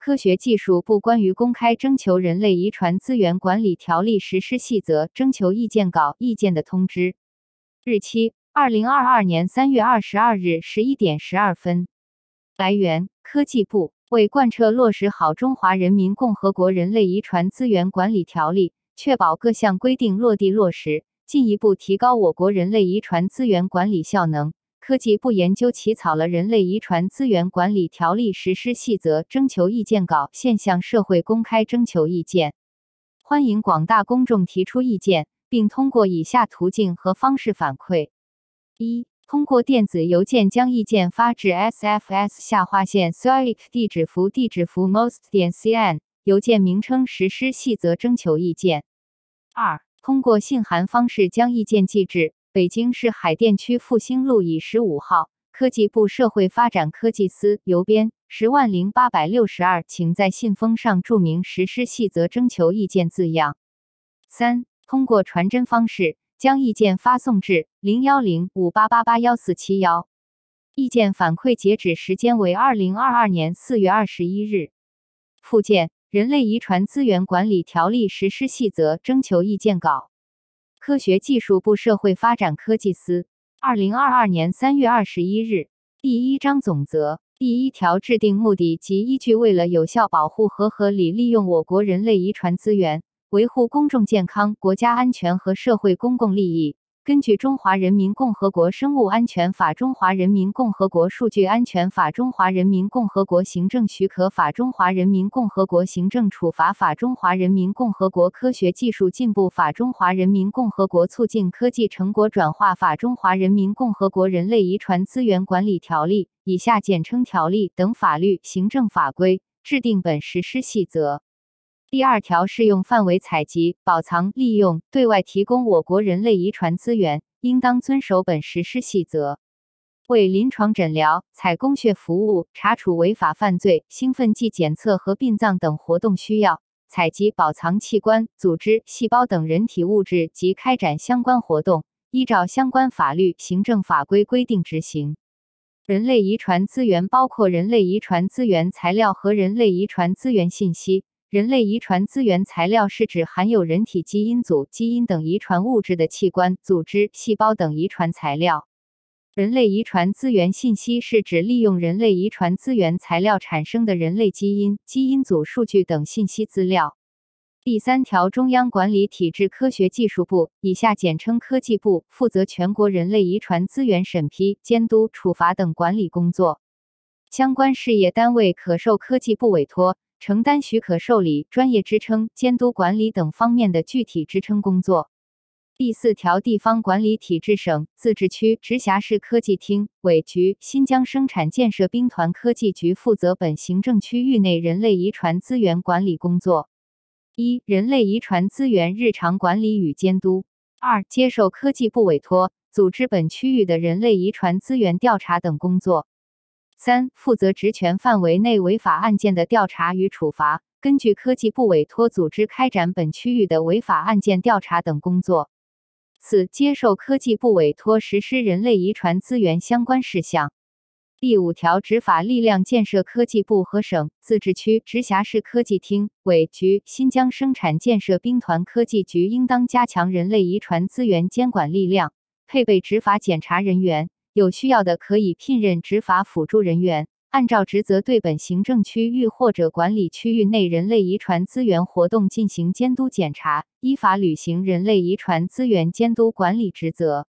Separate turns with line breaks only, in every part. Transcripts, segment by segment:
科学技术部关于公开征求人类遗传资源管理条例实施细则征求意见稿意见的通知，日期：二零二二年三月二十二日十一点十二分。来源：科技部。为贯彻落实好《中华人民共和国人类遗传资源管理条例》，确保各项规定落地落实，进一步提高我国人类遗传资源管理效能。科技部研究起草了《人类遗传资源管理条例实施细则》征求意见稿，现向社会公开征求意见。欢迎广大公众提出意见，并通过以下途径和方式反馈：一、通过电子邮件将意见发至 sfs 下划线 soic 地址符地址符 most 点 cn，邮件名称实施细则征求意见；二、通过信函方式将意见寄至。北京市海淀区复兴路乙十五号科技部社会发展科技司邮编十万零八百六十二，请在信封上注明“实施细则征求意见”字样。三、通过传真方式将意见发送至零幺零五八八八幺四七幺，意见反馈截止时间为二零二二年四月二十一日。附件：《人类遗传资源管理条例实施细则》征求意见稿。科学技术部社会发展科技司，二零二二年三月二十一日，第一章总则第一条制定目的及依据：为了有效保护和合理利用我国人类遗传资源，维护公众健康、国家安全和社会公共利益。根据《中华人民共和国生物安全法》《中华人民共和国数据安全法》《中华人民共和国行政许可法》《中华人民共和国行政处罚法》《中华人民共和国科学技术进步法》《中华人民共和国促进科技成果转化法》《中华人民共和国人类遗传资源管理条例》（以下简称条例）等法律、行政法规，制定本实施细则。第二条适用范围：采集、保藏、利用、对外提供我国人类遗传资源，应当遵守本实施细则。为临床诊疗、采供血服务、查处违法犯罪、兴奋剂检测和殡葬等活动需要，采集、保藏器官、组织、细胞等人体物质及开展相关活动，依照相关法律、行政法规规定执行。人类遗传资源包括人类遗传资源材料和人类遗传资源信息。人类遗传资源材料是指含有人体基因组、基因等遗传物质的器官、组织、细胞等遗传材料。人类遗传资源信息是指利用人类遗传资源材料产生的人类基因、基因组数据等信息资料。第三条，中央管理体制科学技术部（以下简称科技部）负责全国人类遗传资源审批、监督、处罚等管理工作，相关事业单位可受科技部委托。承担许可受理、专业支撑、监督管理等方面的具体支撑工作。第四条，地方管理体制省、自治区、直辖市科技厅、委局、新疆生产建设兵团科技局负责本行政区域内人类遗传资源管理工作：一、人类遗传资源日常管理与监督；二、接受科技部委托，组织本区域的人类遗传资源调查等工作。三、负责职权范围内违法案件的调查与处罚，根据科技部委托组织开展本区域的违法案件调查等工作。四、接受科技部委托实施人类遗传资源相关事项。第五条，执法力量建设科技部和省、自治区、直辖市科技厅、委局、新疆生产建设兵团科技局应当加强人类遗传资源监管力量，配备执法检查人员。有需要的可以聘任执法辅助人员，按照职责对本行政区域或者管理区域内人类遗传资源活动进行监督检查，依法履行人类遗传资源监督管理职责。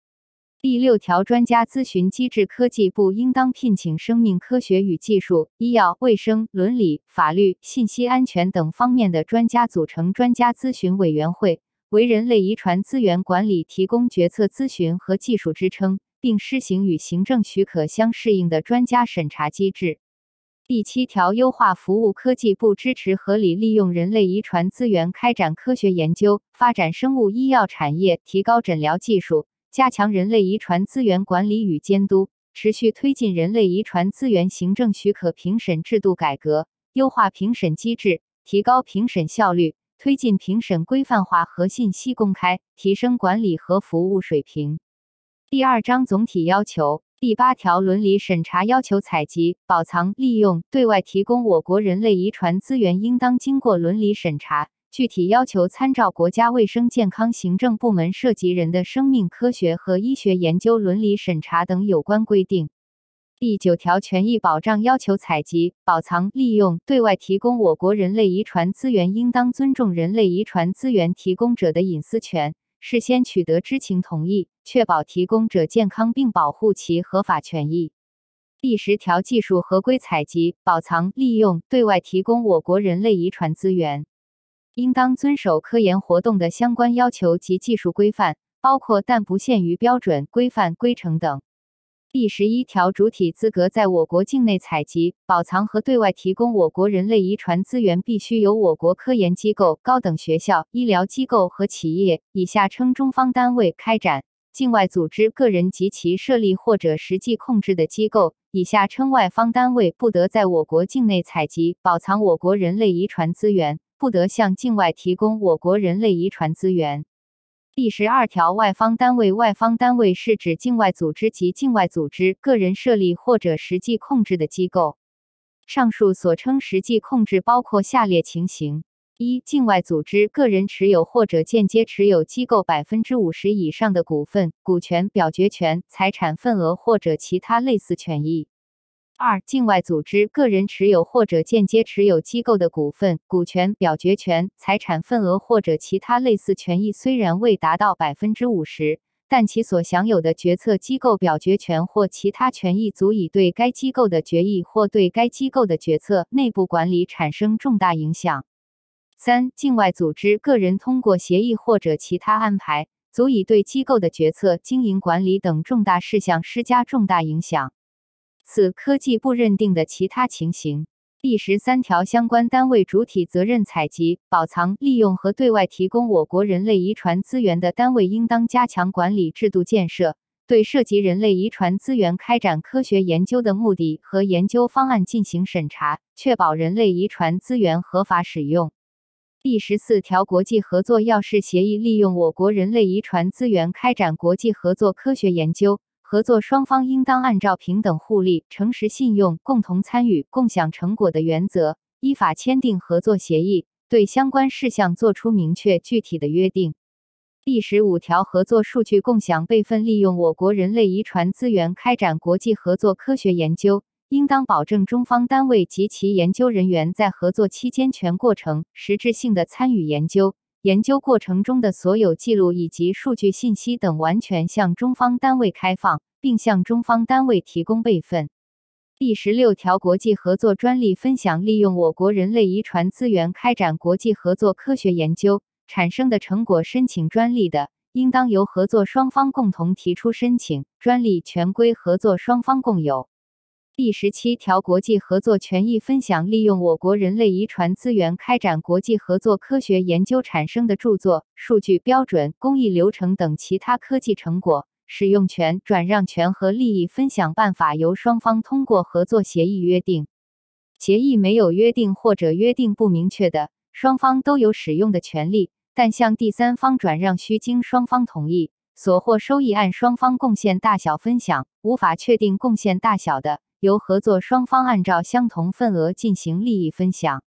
第六条，专家咨询机制，科技部应当聘请生命科学与技术、医药卫生、伦理、法律、信息安全等方面的专家组成专家咨询委员会，为人类遗传资源管理提供决策咨询和技术支撑。并施行与行政许可相适应的专家审查机制。第七条，优化服务科技部支持合理利用人类遗传资源开展科学研究，发展生物医药产业，提高诊疗技术，加强人类遗传资源管理与监督，持续推进人类遗传资源行政许可评审制度改革，优化评审机制，提高评审效率，推进评审规范化和信息公开，提升管理和服务水平。第二章总体要求：第八条，伦理审查要求采集、保藏、利用、对外提供我国人类遗传资源，应当经过伦理审查。具体要求参照国家卫生健康行政部门涉及人的生命科学和医学研究伦理审查等有关规定。第九条，权益保障要求采集、保藏、利用、对外提供我国人类遗传资源，应当尊重人类遗传资源提供者的隐私权，事先取得知情同意，确保提供者健康并保护其合法权益。第十条，技术合规采集、保藏、利用、对外提供我国人类遗传资源，应当遵守科研活动的相关要求及技术规范，包括但不限于标准、规范、规程等。第十一条，主体资格在我国境内采集、保藏和对外提供我国人类遗传资源，必须由我国科研机构、高等学校、医疗机构和企业（以下称中方单位）开展；境外组织、个人及其设立或者实际控制的机构（以下称外方单位）不得在我国境内采集、保藏我国人类遗传资源，不得向境外提供我国人类遗传资源。第十二条，外方单位，外方单位是指境外组织及境外组织个人设立或者实际控制的机构。上述所称实际控制包括下列情形：一、境外组织个人持有或者间接持有机构百分之五十以上的股份、股权、表决权、财产份额或者其他类似权益。二、境外组织个人持有或者间接持有机构的股份、股权、表决权、财产份额或者其他类似权益，虽然未达到百分之五十，但其所享有的决策机构表决权或其他权益足以对该机构的决议或对该机构的决策内部管理产生重大影响。三、境外组织个人通过协议或者其他安排，足以对机构的决策、经营管理等重大事项施加重大影响。四、科技部认定的其他情形。第十三条，相关单位主体责任采集、保藏、利用和对外提供我国人类遗传资源的单位，应当加强管理制度建设，对涉及人类遗传资源开展科学研究的目的和研究方案进行审查，确保人类遗传资源合法使用。第十四条，国际合作要事协议利用我国人类遗传资源开展国际合作科学研究。合作双方应当按照平等互利、诚实信用、共同参与、共享成果的原则，依法签订合作协议，对相关事项作出明确具体的约定。第十五条，合作数据共享备份利用我国人类遗传资源开展国际合作科学研究，应当保证中方单位及其研究人员在合作期间全过程实质性的参与研究。研究过程中的所有记录以及数据信息等完全向中方单位开放，并向中方单位提供备份。第十六条，国际合作专利分享利用我国人类遗传资源开展国际合作科学研究产生的成果申请专利的，应当由合作双方共同提出申请，专利权归合作双方共有。第十七条，国际合作权益分享利用我国人类遗传资源开展国际合作科学研究产生的著作、数据、标准、工艺流程等其他科技成果，使用权、转让权和利益分享办法由双方通过合作协议约定。协议没有约定或者约定不明确的，双方都有使用的权利，但向第三方转让需经双方同意。所获收益按双方贡献大小分享，无法确定贡献大小的。由合作双方按照相同份额进行利益分享。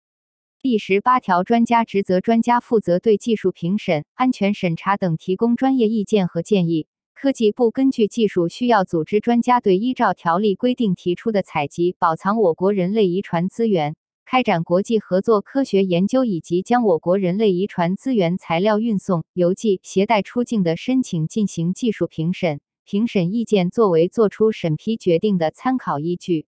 第十八条，专家职责，专家负责对技术评审、安全审查等提供专业意见和建议。科技部根据技术需要，组织专家对依照条例规定提出的采集、保藏我国人类遗传资源、开展国际合作科学研究以及将我国人类遗传资源材料运送、邮寄、携带出境的申请进行技术评审。评审意见作为作出审批决定的参考依据，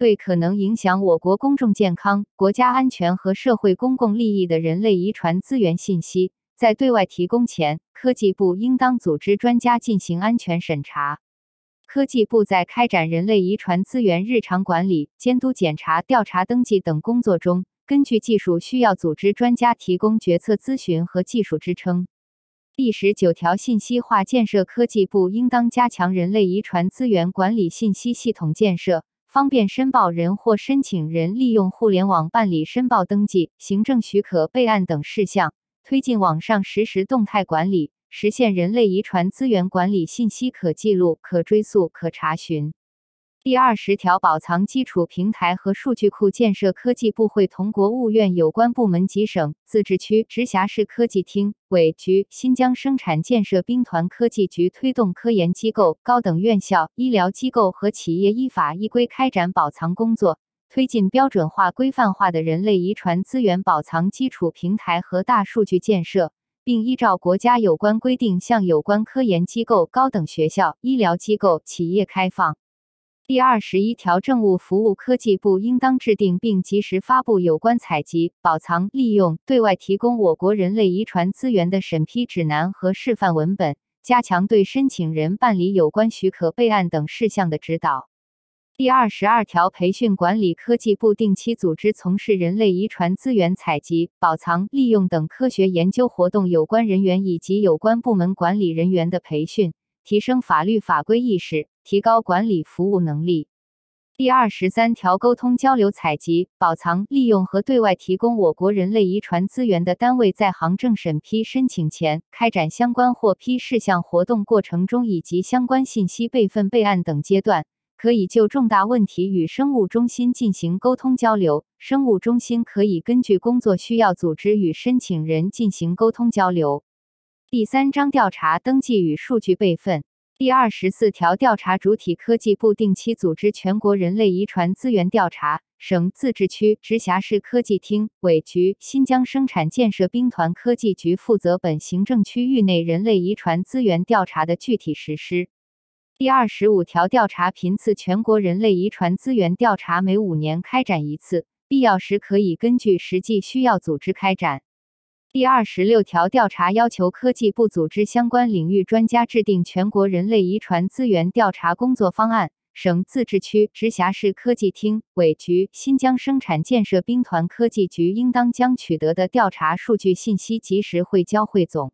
对可能影响我国公众健康、国家安全和社会公共利益的人类遗传资源信息，在对外提供前，科技部应当组织专家进行安全审查。科技部在开展人类遗传资源日常管理、监督检查、调查登记等工作中，根据技术需要，组织专家提供决策咨询和技术支撑。第十九条，信息化建设，科技部应当加强人类遗传资源管理信息系统建设，方便申报人或申请人利用互联网办理申报登记、行政许可备案等事项，推进网上实时动态管理，实现人类遗传资源管理信息可记录、可追溯、可查询。第二十条，保藏基础平台和数据库建设，科技部会同国务院有关部门及省、自治区、直辖市科技厅、委局、新疆生产建设兵团科技局推动科研机构、高等院校、医疗机构和企业依法依规开展保藏工作，推进标准化、规范化的人类遗传资源保藏基础平台和大数据建设，并依照国家有关规定向有关科研机构、高等学校、医疗机构、企业开放。第二十一条，政务服务科技部应当制定并及时发布有关采集、保藏、利用、对外提供我国人类遗传资源的审批指南和示范文本，加强对申请人办理有关许可备案等事项的指导。第二十二条，培训管理科技部定期组织从事人类遗传资源采集、保藏、利用等科学研究活动有关人员以及有关部门管理人员的培训，提升法律法规意识。提高管理服务能力。第二十三条，沟通交流、采集、保藏、利用和对外提供我国人类遗传资源的单位，在行政审批申请前、开展相关获批事项活动过程中以及相关信息备份备案等阶段，可以就重大问题与生物中心进行沟通交流。生物中心可以根据工作需要组织与申请人进行沟通交流。第三章，调查登记与数据备份。第二十四条，调查主体科技部定期组织全国人类遗传资源调查，省、自治区、直辖市科技厅、委局、新疆生产建设兵团科技局负责本行政区域内人类遗传资源调查的具体实施。第二十五条，调查频次，全国人类遗传资源调查每五年开展一次，必要时可以根据实际需要组织开展。第二十六条，调查要求科技部组织相关领域专家制定全国人类遗传资源调查工作方案，省、自治区、直辖市科技厅、委局、新疆生产建设兵团科技局应当将取得的调查数据信息及时汇交汇总。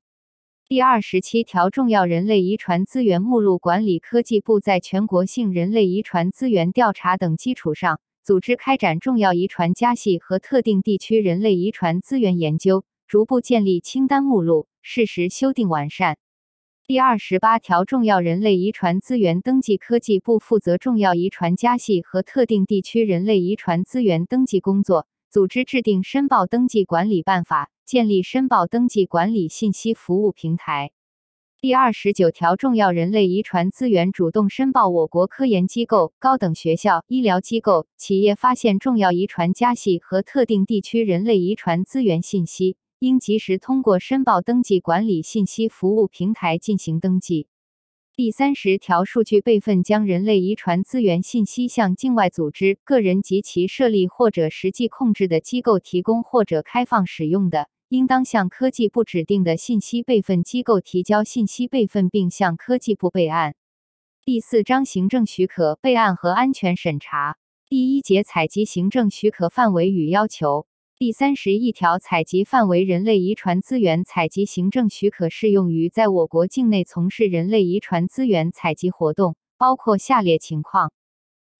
第二十七条，重要人类遗传资源目录管理科技部在全国性人类遗传资源调查等基础上，组织开展重要遗传家系和特定地区人类遗传资源研究。逐步建立清单目录，适时修订完善。第二十八条，重要人类遗传资源登记科技部负责重要遗传家系和特定地区人类遗传资源登记工作，组织制定申报登记管理办法，建立申报登记管理信息服务平台。第二十九条，重要人类遗传资源主动申报我国科研机构、高等学校、医疗机构、企业发现重要遗传家系和特定地区人类遗传资源信息。应及时通过申报登记管理信息服务平台进行登记。第三十条，数据备份将人类遗传资源信息向境外组织、个人及其设立或者实际控制的机构提供或者开放使用的，应当向科技部指定的信息备份机构提交信息备份，并向科技部备案。第四章行政许可备案和安全审查。第一节采集行政许可范围与要求。第三十一条，采集范围：人类遗传资源采集行政许可适用于在我国境内从事人类遗传资源采集活动，包括下列情况：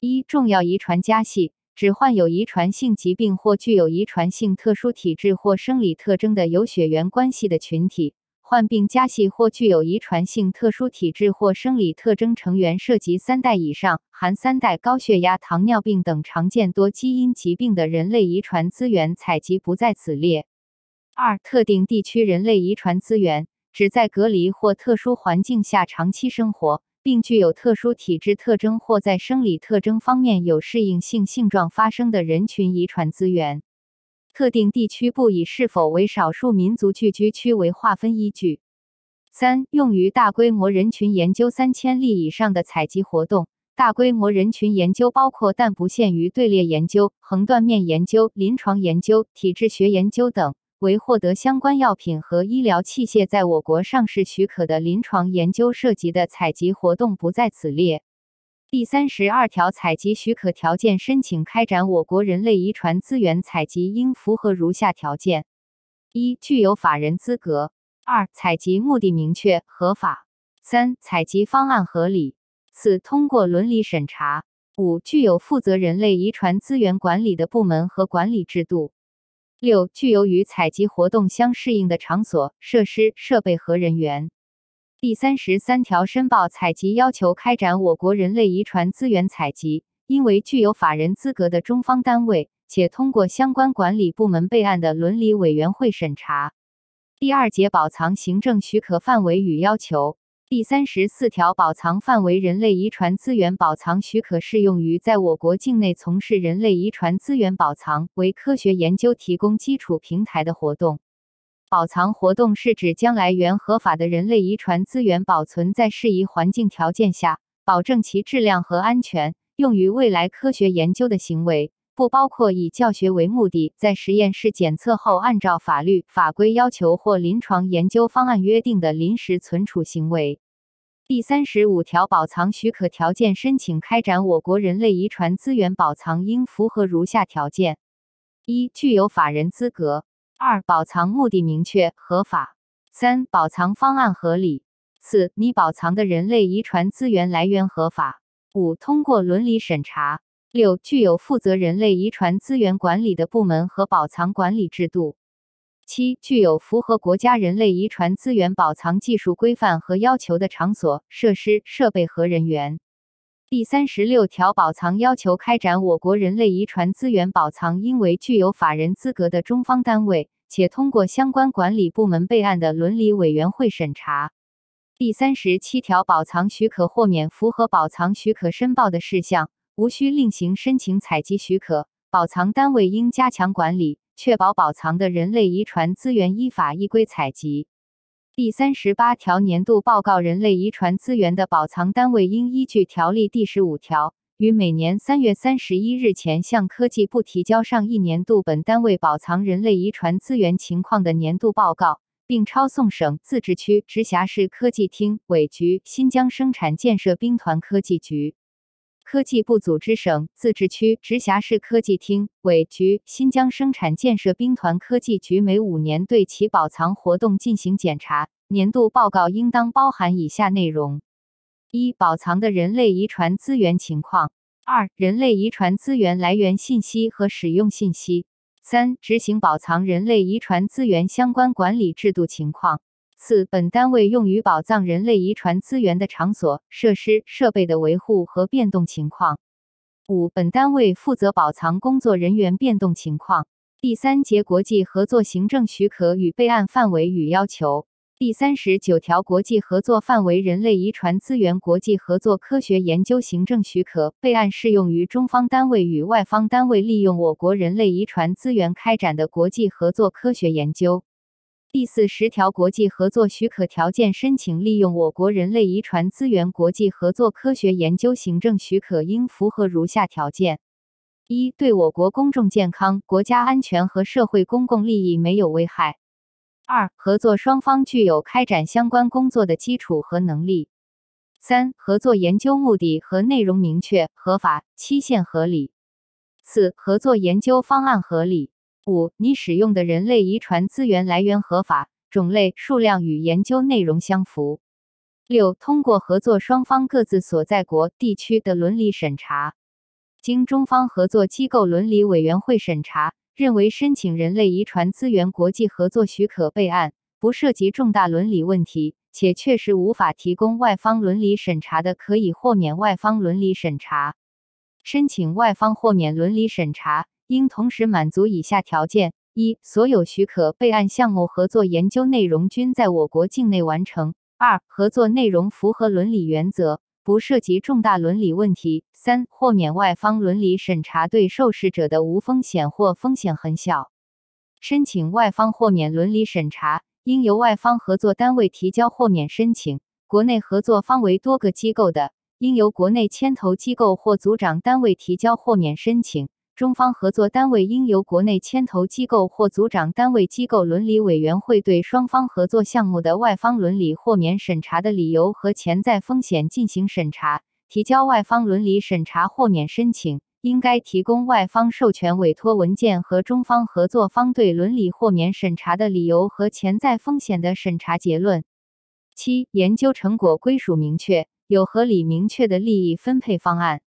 一、重要遗传家系，指患有遗传性疾病或具有遗传性特殊体质或生理特征的有血缘关系的群体。患病家系或具有遗传性特殊体质或生理特征成员涉及三代以上，含三代高血压、糖尿病等常见多基因疾病的人类遗传资源采集不在此列。二、特定地区人类遗传资源指在隔离或特殊环境下长期生活，并具有特殊体质特征或在生理特征方面有适应性性状发生的人群遗传资源。特定地区不以是否为少数民族聚居区为划分依据。三、用于大规模人群研究三千例以上的采集活动。大规模人群研究包括但不限于队列研究、横断面研究、临床研究、体质学研究等。为获得相关药品和医疗器械在我国上市许可的临床研究涉及的采集活动不在此列。第三十二条，采集许可条件申请开展我国人类遗传资源采集应符合如下条件：一、具有法人资格；二、采集目的明确合法；三、采集方案合理；四、通过伦理审查；五、具有负责人类遗传资源管理的部门和管理制度；六、具有与采集活动相适应的场所、设施、设备和人员。第三十三条申报采集要求开展我国人类遗传资源采集，因为具有法人资格的中方单位，且通过相关管理部门备案的伦理委员会审查。第二节保藏行政许可范围与要求。第三十四条保藏范围人类遗传资源保藏许可适用于在我国境内从事人类遗传资源保藏为科学研究提供基础平台的活动。保藏活动是指将来源合法的人类遗传资源保存在适宜环境条件下，保证其质量和安全，用于未来科学研究的行为，不包括以教学为目的，在实验室检测后按照法律法规要求或临床研究方案约定的临时存储行为。第三十五条保藏许可条件申请开展我国人类遗传资源保藏应符合如下条件：一、具有法人资格。二、保藏目的明确合法；三、保藏方案合理；四、你保藏的人类遗传资源来源合法；五、通过伦理审查；六、具有负责人类遗传资源管理的部门和保藏管理制度；七、具有符合国家人类遗传资源保藏技术规范和要求的场所、设施、设备和人员。第三十六条，保藏要求开展我国人类遗传资源保藏，应为具有法人资格的中方单位，且通过相关管理部门备案的伦理委员会审查。第三十七条，保藏许可豁免符合保藏许可申报的事项，无需另行申请采集许可。保藏单位应加强管理，确保保藏的人类遗传资源依法依规采集。第三十八条，年度报告人类遗传资源的保藏单位应依据条例第十五条，于每年三月三十一日前向科技部提交上一年度本单位保藏人类遗传资源情况的年度报告，并抄送省、自治区、直辖市科技厅、委局、新疆生产建设兵团科技局。科技部组织省、自治区、直辖市科技厅、委局、新疆生产建设兵团科技局每五年对其保藏活动进行检查。年度报告应当包含以下内容：一、保藏的人类遗传资源情况；二、人类遗传资源来源信息和使用信息；三、执行保藏人类遗传资源相关管理制度情况。四、本单位用于保障人类遗传资源的场所、设施、设备的维护和变动情况。五、本单位负责保藏工作人员变动情况。第三节国际合作行政许可与备案范围与要求。第三十九条国际合作范围人类遗传资源国际合作科学研究行政许可备案适用于中方单位与外方单位利用我国人类遗传资源开展的国际合作科学研究。第四十条，国际合作许可条件申请利用我国人类遗传资源国际合作科学研究行政许可应符合如下条件：一、对我国公众健康、国家安全和社会公共利益没有危害；二、合作双方具有开展相关工作的基础和能力；三、合作研究目的和内容明确、合法、期限合理；四、合作研究方案合理。五，你使用的人类遗传资源来源合法，种类、数量与研究内容相符。六，通过合作双方各自所在国、地区的伦理审查，经中方合作机构伦理委员会审查，认为申请人类遗传资源国际合作许可备案不涉及重大伦理问题，且确实无法提供外方伦理审查的，可以豁免外方伦理审查。申请外方豁免伦理审查。应同时满足以下条件：一、所有许可备案项目合作研究内容均在我国境内完成；二、合作内容符合伦理原则，不涉及重大伦理问题；三、豁免外方伦理审查对受试者的无风险或风险很小。申请外方豁免伦理审查，应由外方合作单位提交豁免申请；国内合作方为多个机构的，应由国内牵头机构或组长单位提交豁免申请。中方合作单位应由国内牵头机构或组长单位机构伦理委员会对双方合作项目的外方伦理豁免审查的理由和潜在风险进行审查，提交外方伦理审查豁免申请。应该提供外方授权委托文件和中方合作方对伦理豁免审查的理由和潜在风险的审查结论。七、研究成果归属明确，有合理明确的利益分配方案。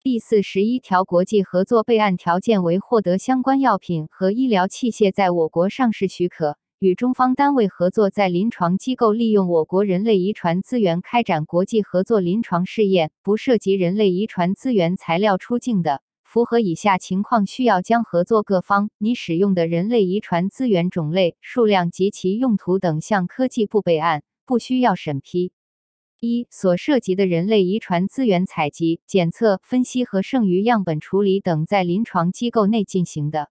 第四十一条，国际合作备案条件为获得相关药品和医疗器械在我国上市许可，与中方单位合作，在临床机构利用我国人类遗传资源开展国际合作临床试验，不涉及人类遗传资源材料出境的，符合以下情况，需要将合作各方拟使用的人类遗传资源种类、数量及其用途等向科技部备案，不需要审批。一、所涉及的人类遗传资源采集、检测、分析和剩余样本处理等在临床机构内进行的；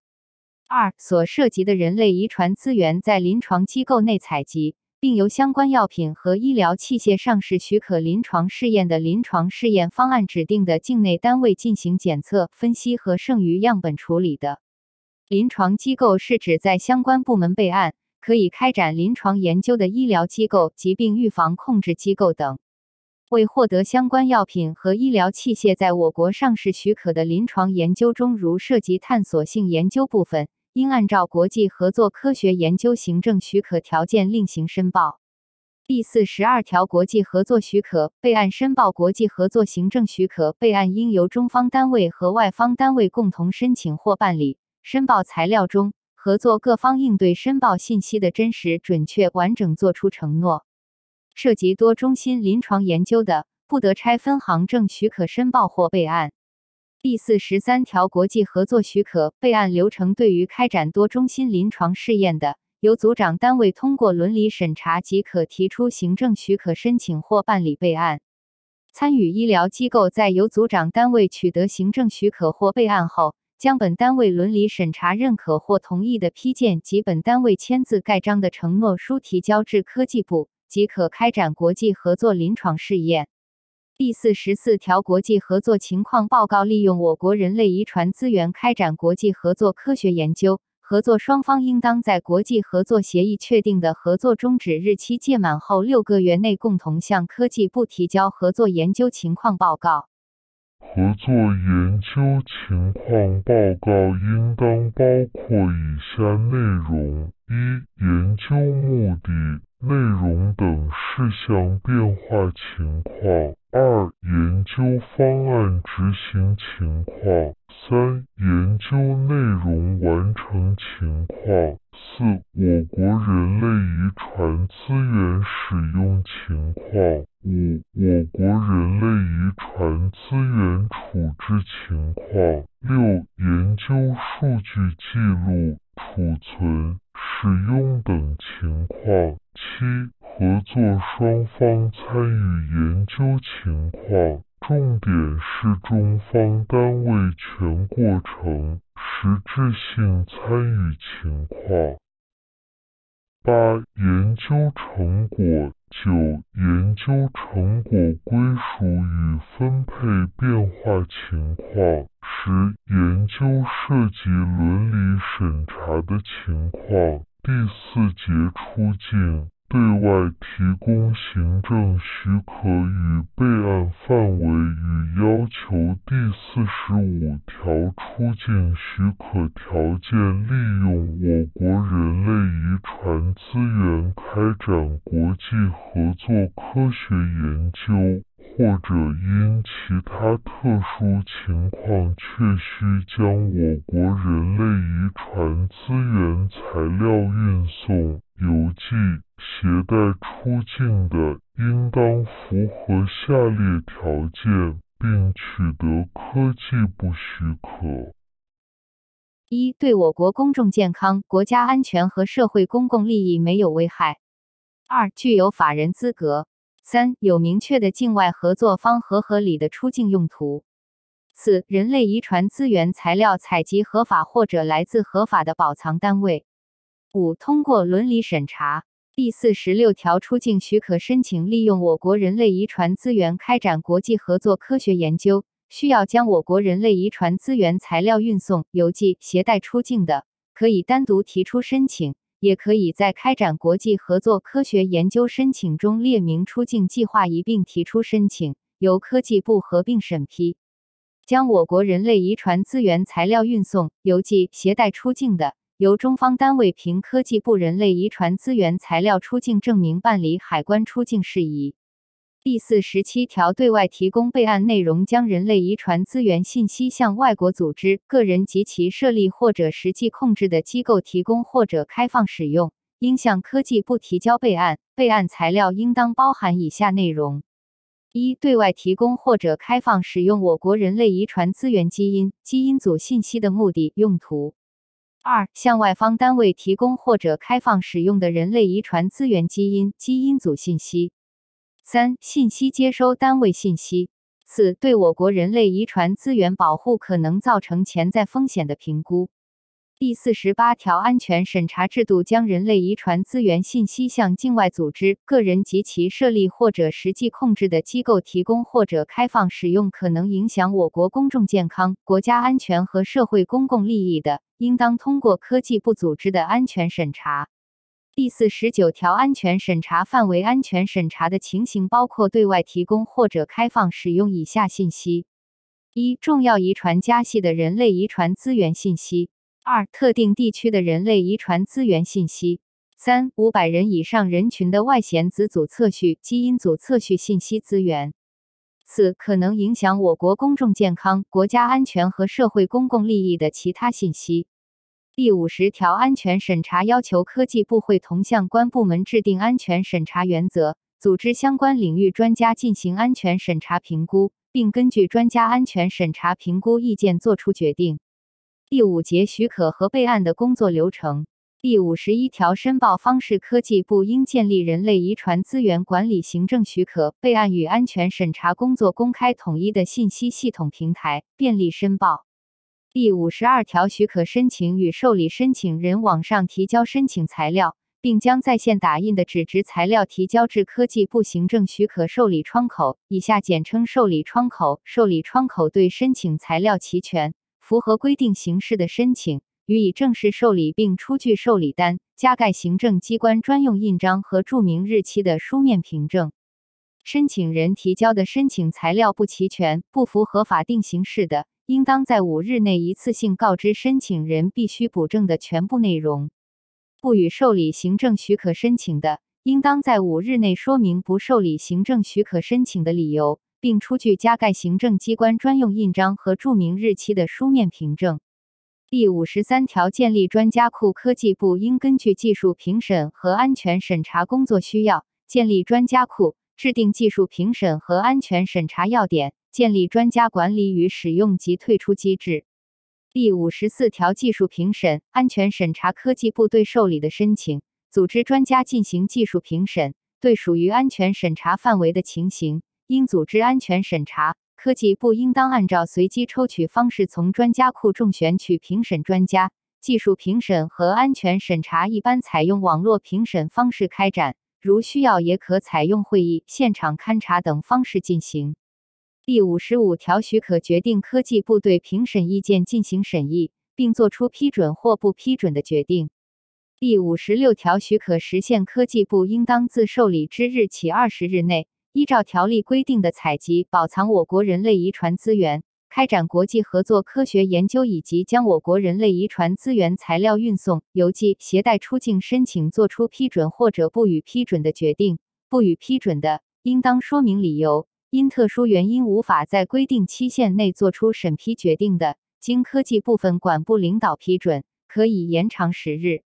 二、所涉及的人类遗传资源在临床机构内采集，并由相关药品和医疗器械上市许可临床试验的临床试验方案指定的境内单位进行检测、分析和剩余样本处理的。临床机构是指在相关部门备案。可以开展临床研究的医疗机构、疾病预防控制机构等，为获得相关药品和医疗器械在我国上市许可的临床研究中，如涉及探索性研究部分，应按照国际合作科学研究行政许可条件另行申报。第四十二条，国际合作许可备案申报，国际合作行政许可备案应由中方单位和外方单位共同申请或办理。申报材料中。合作各方应对申报信息的真实、准确、完整作出承诺。涉及多中心临床研究的，不得拆分行政许可申报或备案。第四十三条，国际合作许可备案流程对于开展多中心临床试验的，由组长单位通过伦理审查即可提出行政许可申请或办理备案。参与医疗机构在由组长单位取得行政许可或备案后，将本单位伦理审查认可或同意的批件及本单位签字盖章的承诺书提交至科技部，即可开展国际合作临床试验。第四十四条，国际合作情况报告利用我国人类遗传资源开展国际合作科学研究，合作双方应当在国际合作协议确定的合作终止日期届满后六个月内，共同向科技部提交合作研究情况报告。
合作研究情况报告应当包括以下内容：一、研究目的、内容等事项变化情况；二、研究方案执行情况；三、研究内容完成情况；四、我国人类遗传资源使用情况。五、我国人类遗传资源处置情况；六、研究数据记录、储存、使用等情况；七、合作双方参与研究情况，重点是中方单位全过程实质性参与情况。八、研究成果。九、研究成果归属与分配变化情况；十、研究涉及伦理审查的情况。第四节出境。对外提供行政许可与备案范围与要求第四十五条出境许可条件，利用我国人类遗传资源开展国际合作科学研究。或者因其他特殊情况确需将我国人类遗传资源材料运送、邮寄、携带出境的，应当符合下列条件，并取得科技部许可：
一、对我国公众健康、国家安全和社会公共利益没有危害；二、具有法人资格。三、有明确的境外合作方和合理的出境用途。四、人类遗传资源材料采集合法或者来自合法的保藏单位。五、通过伦理审查。第四十六条，出境许可申请利用我国人类遗传资源开展国际合作科学研究，需要将我国人类遗传资源材料运送、邮寄、携带出境的，可以单独提出申请。也可以在开展国际合作科学研究申请中列明出境计划，一并提出申请，由科技部合并审批。将我国人类遗传资源材料运送、邮寄、携带出境的，由中方单位凭科技部人类遗传资源材料出境证明办理海关出境事宜。第四十七条，对外提供备案内容，将人类遗传资源信息向外国组织、个人及其设立或者实际控制的机构提供或者开放使用，应向科技部提交备案，备案材料应当包含以下内容：一、对外提供或者开放使用我国人类遗传资源基因、基因组信息的目的、用途；二、向外方单位提供或者开放使用的人类遗传资源基因、基因组信息；三、信息接收单位信息。四、对我国人类遗传资源保护可能造成潜在风险的评估。第四十八条，安全审查制度将人类遗传资源信息向境外组织、个人及其设立或者实际控制的机构提供或者开放使用可能影响我国公众健康、国家安全和社会公共利益的，应当通过科技部组织的安全审查。第四十九条，安全审查范围，安全审查的情形包括对外提供或者开放使用以下信息：一、重要遗传家系的人类遗传资源信息；二、特定地区的人类遗传资源信息；三、五百人以上人群的外显子组测序、基因组测序信息资源；四、可能影响我国公众健康、国家安全和社会公共利益的其他信息。第五十条，安全审查要求科技部会同相关部门制定安全审查原则，组织相关领域专家进行安全审查评估，并根据专家安全审查评估意见作出决定。第五节许可和备案的工作流程。第五十一条申报方式，科技部应建立人类遗传资源管理行政许可、备案与安全审查工作公开统一的信息系统平台，便利申报。第五十二条，许可申请与受理申请人网上提交申请材料，并将在线打印的纸质材料提交至科技部行政许可受理窗口（以下简称受理窗口）。受理窗口对申请材料齐全、符合规定形式的申请，予以正式受理，并出具受理单、加盖行政机关专用印章和注明日期的书面凭证。申请人提交的申请材料不齐全、不符合法定形式的，应当在五日内一次性告知申请人必须补正的全部内容。不予受理行政许可申请的，应当在五日内说明不受理行政许可申请的理由，并出具加盖行政机关专用印章和注明日期的书面凭证。第五十三条，建立专家库，科技部应根据技术评审和安全审查工作需要，建立专家库，制定技术评审和安全审查要点。建立专家管理与使用及退出机制。第五十四条，技术评审、安全审查，科技部对受理的申请，组织专家进行技术评审，对属于安全审查范围的情形，应组织安全审查。科技部应当按照随机抽取方式，从专家库中选取评审专家。技术评审和安全审查一般采用网络评审方式开展，如需要，也可采用会议、现场勘查等方式进行。第五十五条，许可决定科技部对评审意见进行审议，并作出批准或不批准的决定。第五十六条，许可实现科技部应当自受理之日起二十日内，依照条例规定的采集、保藏我国人类遗传资源，开展国际合作科学研究，以及将我国人类遗传资源材料运送、邮寄、携带出境申请作出批准或者不予批准的决定。不予批准的，应当说明理由。因特殊原因无法在规定期限内作出审批决定的，经科技部分管部领导批准，可以延长十日。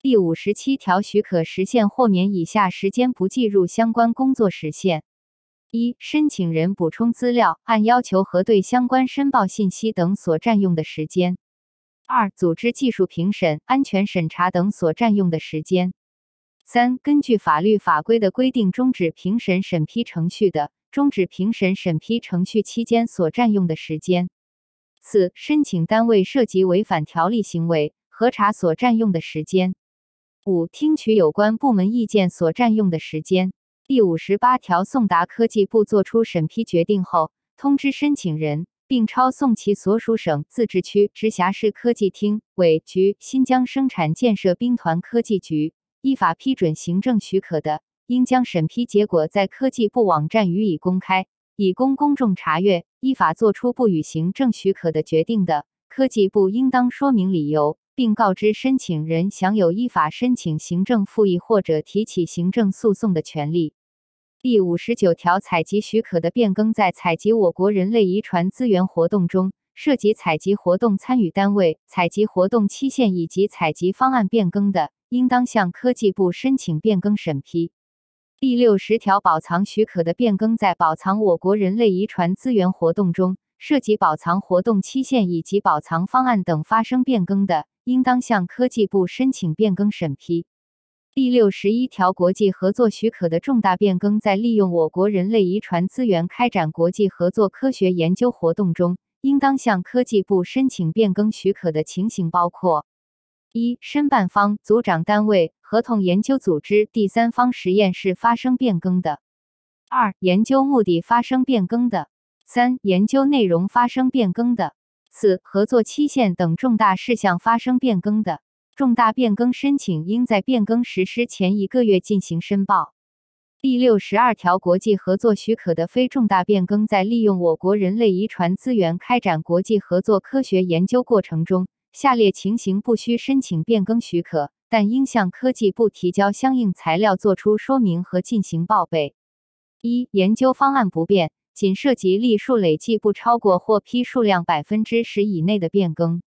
第五十七条，许可实现豁免以下时间不计入相关工作时限：一、申请人补充资料、按要求核对相关申报信息等所占用的时间；二、组织技术评审、安全审查等所占用的时间；三、根据法律法规的规定终止评审审批程序的。终止评审审批程序期间所占用的时间；四、申请单位涉及违反条例行为，核查所占用的时间；五、听取有关部门意见所占用的时间。第五十八条，送达科技部作出审批决定后，通知申请人，并抄送其所属省、自治区、直辖市科技厅、委局、新疆生产建设兵团科技局依法批准行政许可的。应将审批结果在科技部网站予以公开，以供公众查阅。依法作出不予行政许可的决定的，科技部应当说明理由，并告知申请人享有依法申请行政复议或者提起行政诉讼的权利。第五十九条，采集许可的变更，在采集我国人类遗传资源活动中。涉及采集活动参与单位、采集活动期限以及采集方案变更的，应当向科技部申请变更审批。第六十条，保藏许可的变更，在保藏我国人类遗传资源活动中，涉及保藏活动期限以及保藏方案等发生变更的，应当向科技部申请变更审批。第六十一条，国际合作许可的重大变更，在利用我国人类遗传资源开展国际合作科学研究活动中，应当向科技部申请变更许可的情形包括：一、申办方、组长单位、合同研究组织、第三方实验室发生变更的；二、研究目的发生变更的；三、研究内容发生变更的；四、合作期限等重大事项发生变更的。重大变更申请应在变更实施前一个月进行申报。第六十二条，国际合作许可的非重大变更，在利用我国人类遗传资源开展国际合作科学研究过程中，下列情形不需申请变更许可，但应向科技部提交相应材料作出说明和进行报备：一、研究方案不变，仅涉及例数累计不超过获批数量百分之十以内的变更。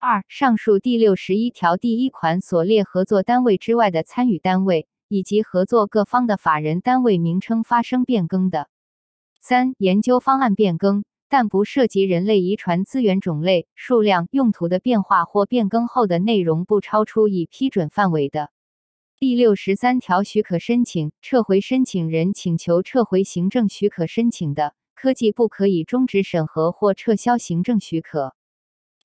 二、上述第六十一条第一款所列合作单位之外的参与单位以及合作各方的法人单位名称发生变更的。三、研究方案变更，但不涉及人类遗传资源种类、数量、用途的变化或变更后的内容不超出已批准范围的。第六十三条许可申请撤回申请人请求撤回行政许可申请的，科技部可以终止审核或撤销行政许可。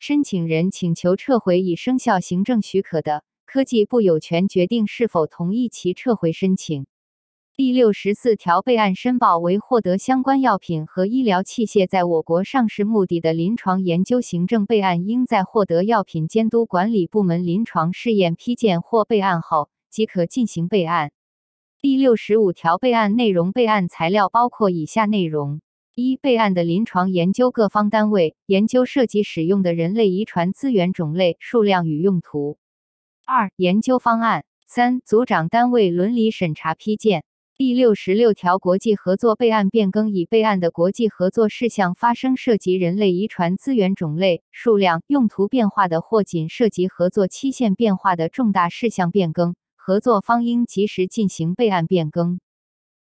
申请人请求撤回已生效行政许可的，科技部有权决定是否同意其撤回申请。第六十四条，备案申报为获得相关药品和医疗器械在我国上市目的的临床研究行政备案，应在获得药品监督管理部门临床试验批件或备案后即可进行备案。第六十五条，备案内容、备案材料包括以下内容。一、备案的临床研究各方单位研究涉及使用的人类遗传资源种类、数量与用途。二、研究方案。三、组长单位伦理审查批件。第六十六条，国际合作备案变更，已备案的国际合作事项发生涉及人类遗传资源种类、数量、用途变化的，或仅涉及合作期限变化的重大事项变更，合作方应及时进行备案变更。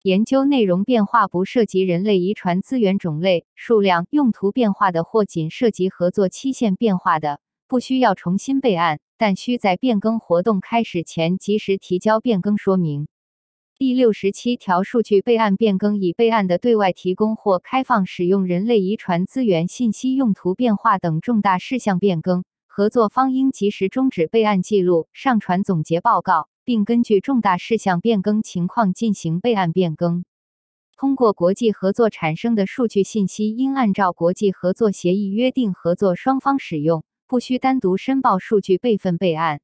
研究内容变化不涉及人类遗传资源种类、数量、用途变化的，或仅涉及合作期限变化的，不需要重新备案，但需在变更活动开始前及时提交变更说明。第六十七条，数据备案变更已备案的对外提供或开放使用人类遗传资源信息用途变化等重大事项变更，合作方应及时终止备案记录，上传总结报告。并根据重大事项变更情况进行备案变更。通过国际合作产生的数据信息，应按照国际合作协议约定合作双方使用，不需单独申报数据备份备案。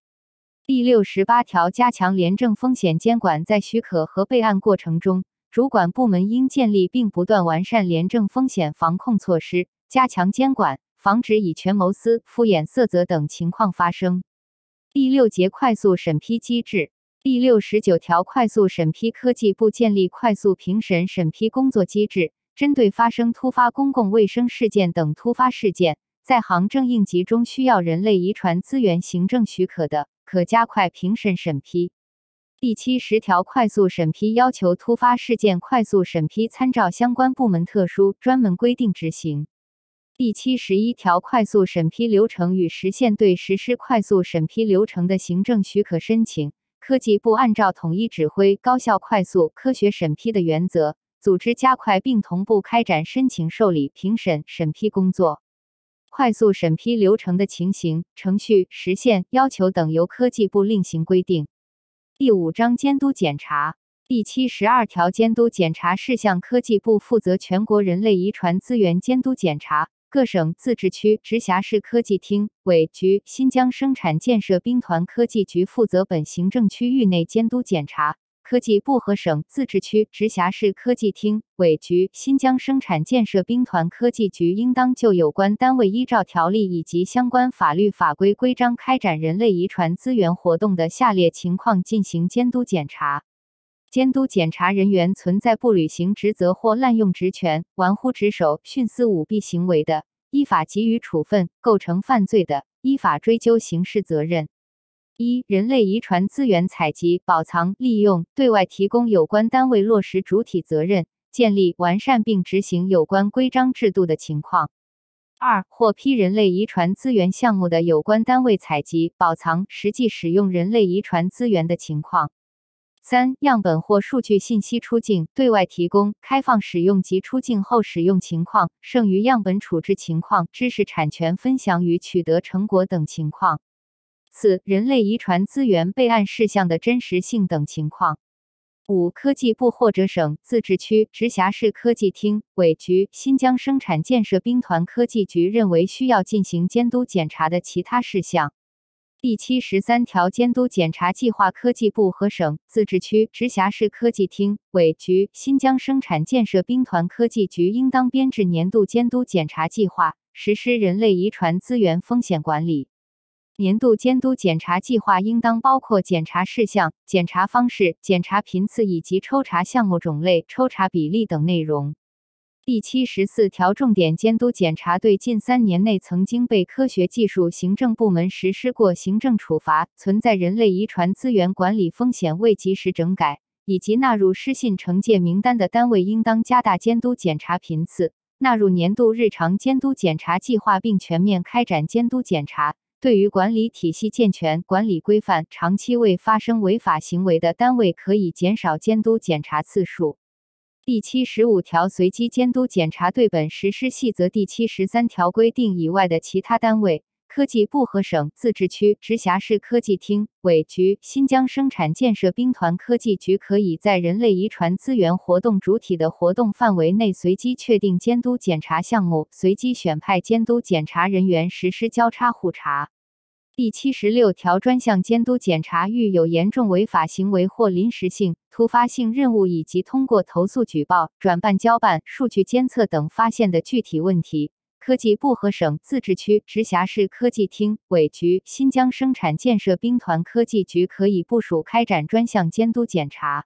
第六十八条，加强廉政风险监管，在许可和备案过程中，主管部门应建立并不断完善廉政风险防控措施，加强监管，防止以权谋私、敷衍塞责等情况发生。第六节快速审批机制第六十九条，快速审批科技部建立快速评审审批工作机制，针对发生突发公共卫生事件等突发事件，在行政应急中需要人类遗传资源行政许可的，可加快评审审批。第七十条，快速审批要求突发事件快速审批参照相关部门特殊专门规定执行。第七十一条，快速审批流程与实现对实施快速审批流程的行政许可申请，科技部按照统一指挥、高效、快速、科学审批的原则，组织加快并同步开展申请受理、评审、审批工作。快速审批流程的情形、程序、实现要求等，由科技部另行规定。第五章监督检查第七十二条，监督检查事项，科技部负责全国人类遗传资源监督检查。各省、自治区、直辖市科技厅、委局、新疆生产建设兵团科技局负责本行政区域内监督检查。科技部和省、自治区、直辖市科技厅、委局、新疆生产建设兵团科技局应当就有关单位依照条例以及相关法律法规规章开展人类遗传资源活动的下列情况进行监督检查：监督检查人员存在不履行职责或滥用职权、玩忽职守、徇私舞弊行为的，依法给予处分；构成犯罪的，依法追究刑事责任。一、人类遗传资源采集、保藏、利用、对外提供有关单位落实主体责任，建立完善并执行有关规章制度的情况。二、获批人类遗传资源项目的有关单位采集、保藏、实际使用人类遗传资源的情况。三、样本或数据信息出境、对外提供、开放使用及出境后使用情况、剩余样本处置情况、知识产权分享与取得成果等情况。四、人类遗传资源备案事项的真实性等情况。五、科技部或者省、自治区、直辖市科技厅、委局、新疆生产建设兵团科技局认为需要进行监督检查的其他事项。第七十三条监督检查计划，科技部和省、自治区、直辖市科技厅、委局、新疆生产建设兵团科技局应当编制年度监督检查计划，实施人类遗传资源风险管理。年度监督检查计划应当包括检查事项、检查方式、检查频次以及抽查项目种类、抽查比例等内容。第七十四条，重点监督检查对近三年内曾经被科学技术行政部门实施过行政处罚、存在人类遗传资源管理风险未及时整改以及纳入失信惩戒名单的单位，应当加大监督检查频次，纳入年度日常监督检查计划，并全面开展监督检查。对于管理体系健全、管理规范、长期未发生违法行为的单位，可以减少监督检查次数。第七十五条，随机监督检查对本实施细则第七十三条规定以外的其他单位，科技部和省、自治区、直辖市科技厅、委局、新疆生产建设兵团科技局，可以在人类遗传资源活动主体的活动范围内，随机确定监督检查项目，随机选派监督检查人员实施交叉互查。第七十六条，专项监督检查遇有严重违法行为或临时性、突发性任务，以及通过投诉、举报、转办交办、数据监测等发现的具体问题，科技部和省、自治区、直辖市科技厅、委局、新疆生产建设兵团科技局可以部署开展专项监督检查。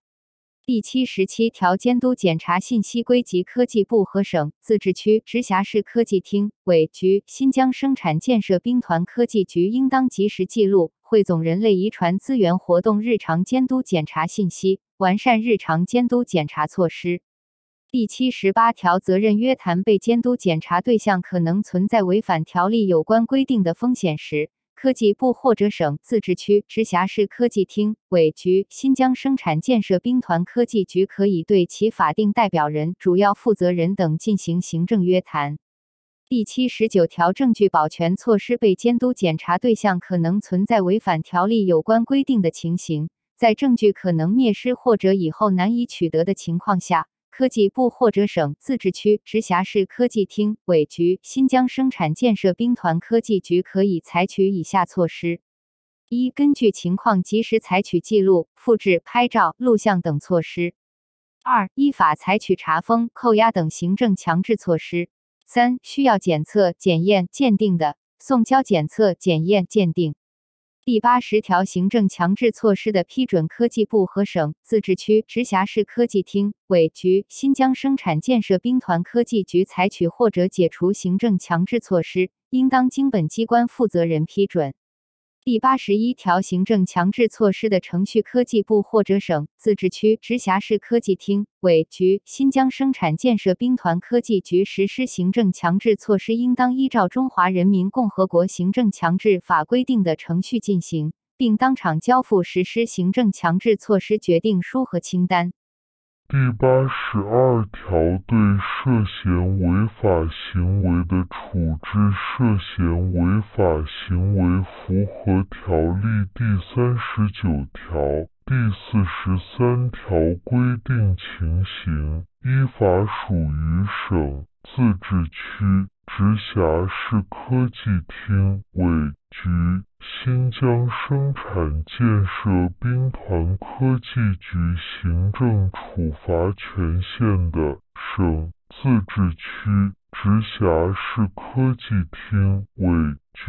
第七十七条，监督检查信息归集科技部和省、自治区、直辖市科技厅、委局、新疆生产建设兵团科技局，应当及时记录汇总人类遗传资源活动日常监督检查信息，完善日常监督检查措施。第七十八条，责任约谈被监督检查对象可能存在违反条例有关规定的风险时。科技部或者省、自治区、直辖市科技厅、委局、新疆生产建设兵团科技局可以对其法定代表人、主要负责人等进行行政约谈。第七十九条，证据保全措施被监督检查对象可能存在违反条例有关规定的情形，在证据可能灭失或者以后难以取得的情况下。科技部或者省、自治区、直辖市科技厅、委局、新疆生产建设兵团科技局可以采取以下措施：一、根据情况及时采取记录、复制、拍照、录像等措施；二、依法采取查封、扣押等行政强制措施；三、需要检测、检验、鉴定的，送交检测、检验、鉴定。第八十条，行政强制措施的批准，科技部和省、自治区、直辖市科技厅、委局、新疆生产建设兵团科技局采取或者解除行政强制措施，应当经本机关负责人批准。第八十一条，行政强制措施的程序，科技部或者省、自治区、直辖市科技厅、委局、新疆生产建设兵团科技局实施行政强制措施，应当依照《中华人民共和国行政强制法》规定的程序进行，并当场交付实施行政强制措施决定书和清单。
第八十二条，对涉嫌违法行为的处置，涉嫌违法行为符合条例第三十九条、第四十三条规定情形，依法属于省、自治区、直辖市科技厅、委局。新疆生产建设兵团科技局行政处罚权限的省、自治区、直辖市科技厅、委局、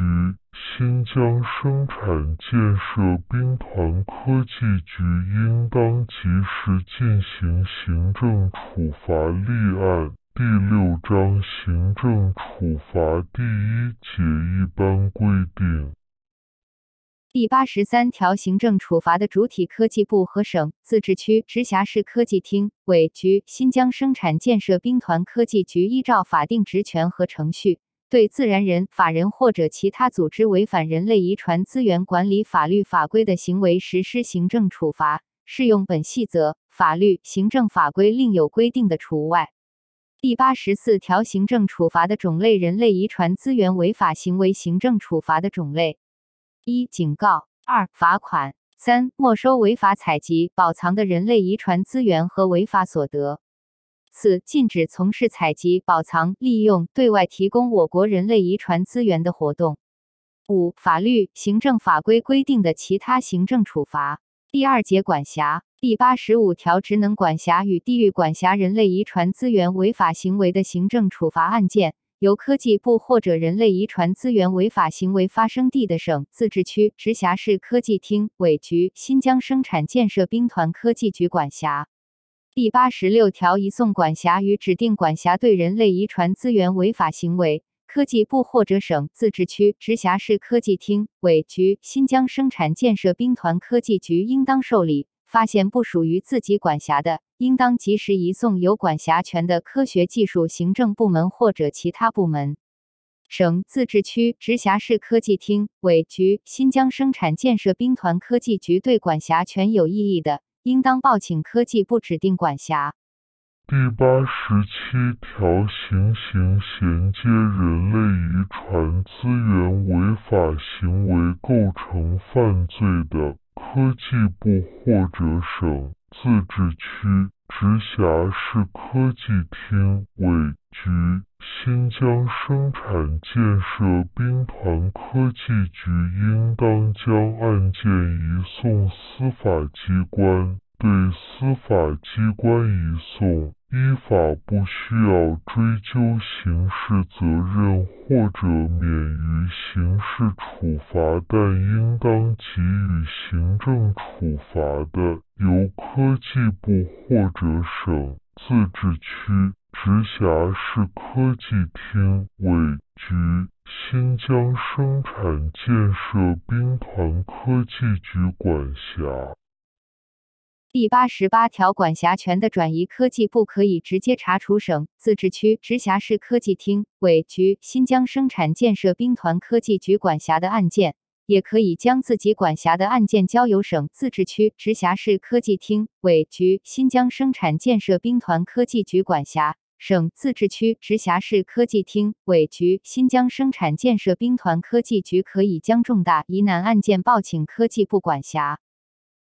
新疆生产建设兵团科技局，应当及时进行行政处罚立案。第六章行政处罚第一节一般规定。
第八十三条，行政处罚的主体科技部和省、自治区、直辖市科技厅、委局、新疆生产建设兵团科技局依照法定职权和程序，对自然人、法人或者其他组织违反人类遗传资源管理法律法规的行为实施行政处罚，适用本细则。法律、行政法规另有规定的除外。第八十四条，行政处罚的种类：人类遗传资源违法行为行政处罚的种类。一、警告；二、罚款；三、没收违法采集、保藏的人类遗传资源和违法所得；四、禁止从事采集、保藏、利用、对外提供我国人类遗传资源的活动；五、法律、行政法规规定的其他行政处罚。第二节管辖。第八十五条，职能管辖与地域管辖人类遗传资源违法行为的行政处罚案件。由科技部或者人类遗传资源违法行为发生地的省、自治区、直辖市科技厅、委局、新疆生产建设兵团科技局管辖。第八十六条，移送管辖与指定管辖对人类遗传资源违法行为，科技部或者省、自治区、直辖市科技厅、委局、新疆生产建设兵团科技局应当受理。发现不属于自己管辖的，应当及时移送有管辖权的科学技术行政部门或者其他部门。省、自治区、直辖市科技厅、委局、新疆生产建设兵团科技局对管辖权有异议的，应当报请科技部指定管辖。
第八十七条，行刑衔接人类遗传资源违法行为构成犯罪的。科技部或者省、自治区、直辖市科技厅、委局、新疆生产建设兵团科技局应当将案件移送司法机关。对司法机关移送。依法不需要追究刑事责任或者免于刑事处罚，但应当给予行政处罚的，由科技部或者省、自治区、直辖市科技厅、委局、新疆生产建设兵团科技局管辖。
第八十八条，管辖权的转移，科技部可以直接查处省、自治区、直辖市科技厅、委局、新疆生产建设兵团科技局管辖的案件，也可以将自己管辖的案件交由省、自治区、直辖市科技厅、委局、新疆生产建设兵团科技局管辖。省、自治区、直辖市科技厅、委局、新疆生产建设兵团科技局可以将重大疑难案件报请科技部管辖。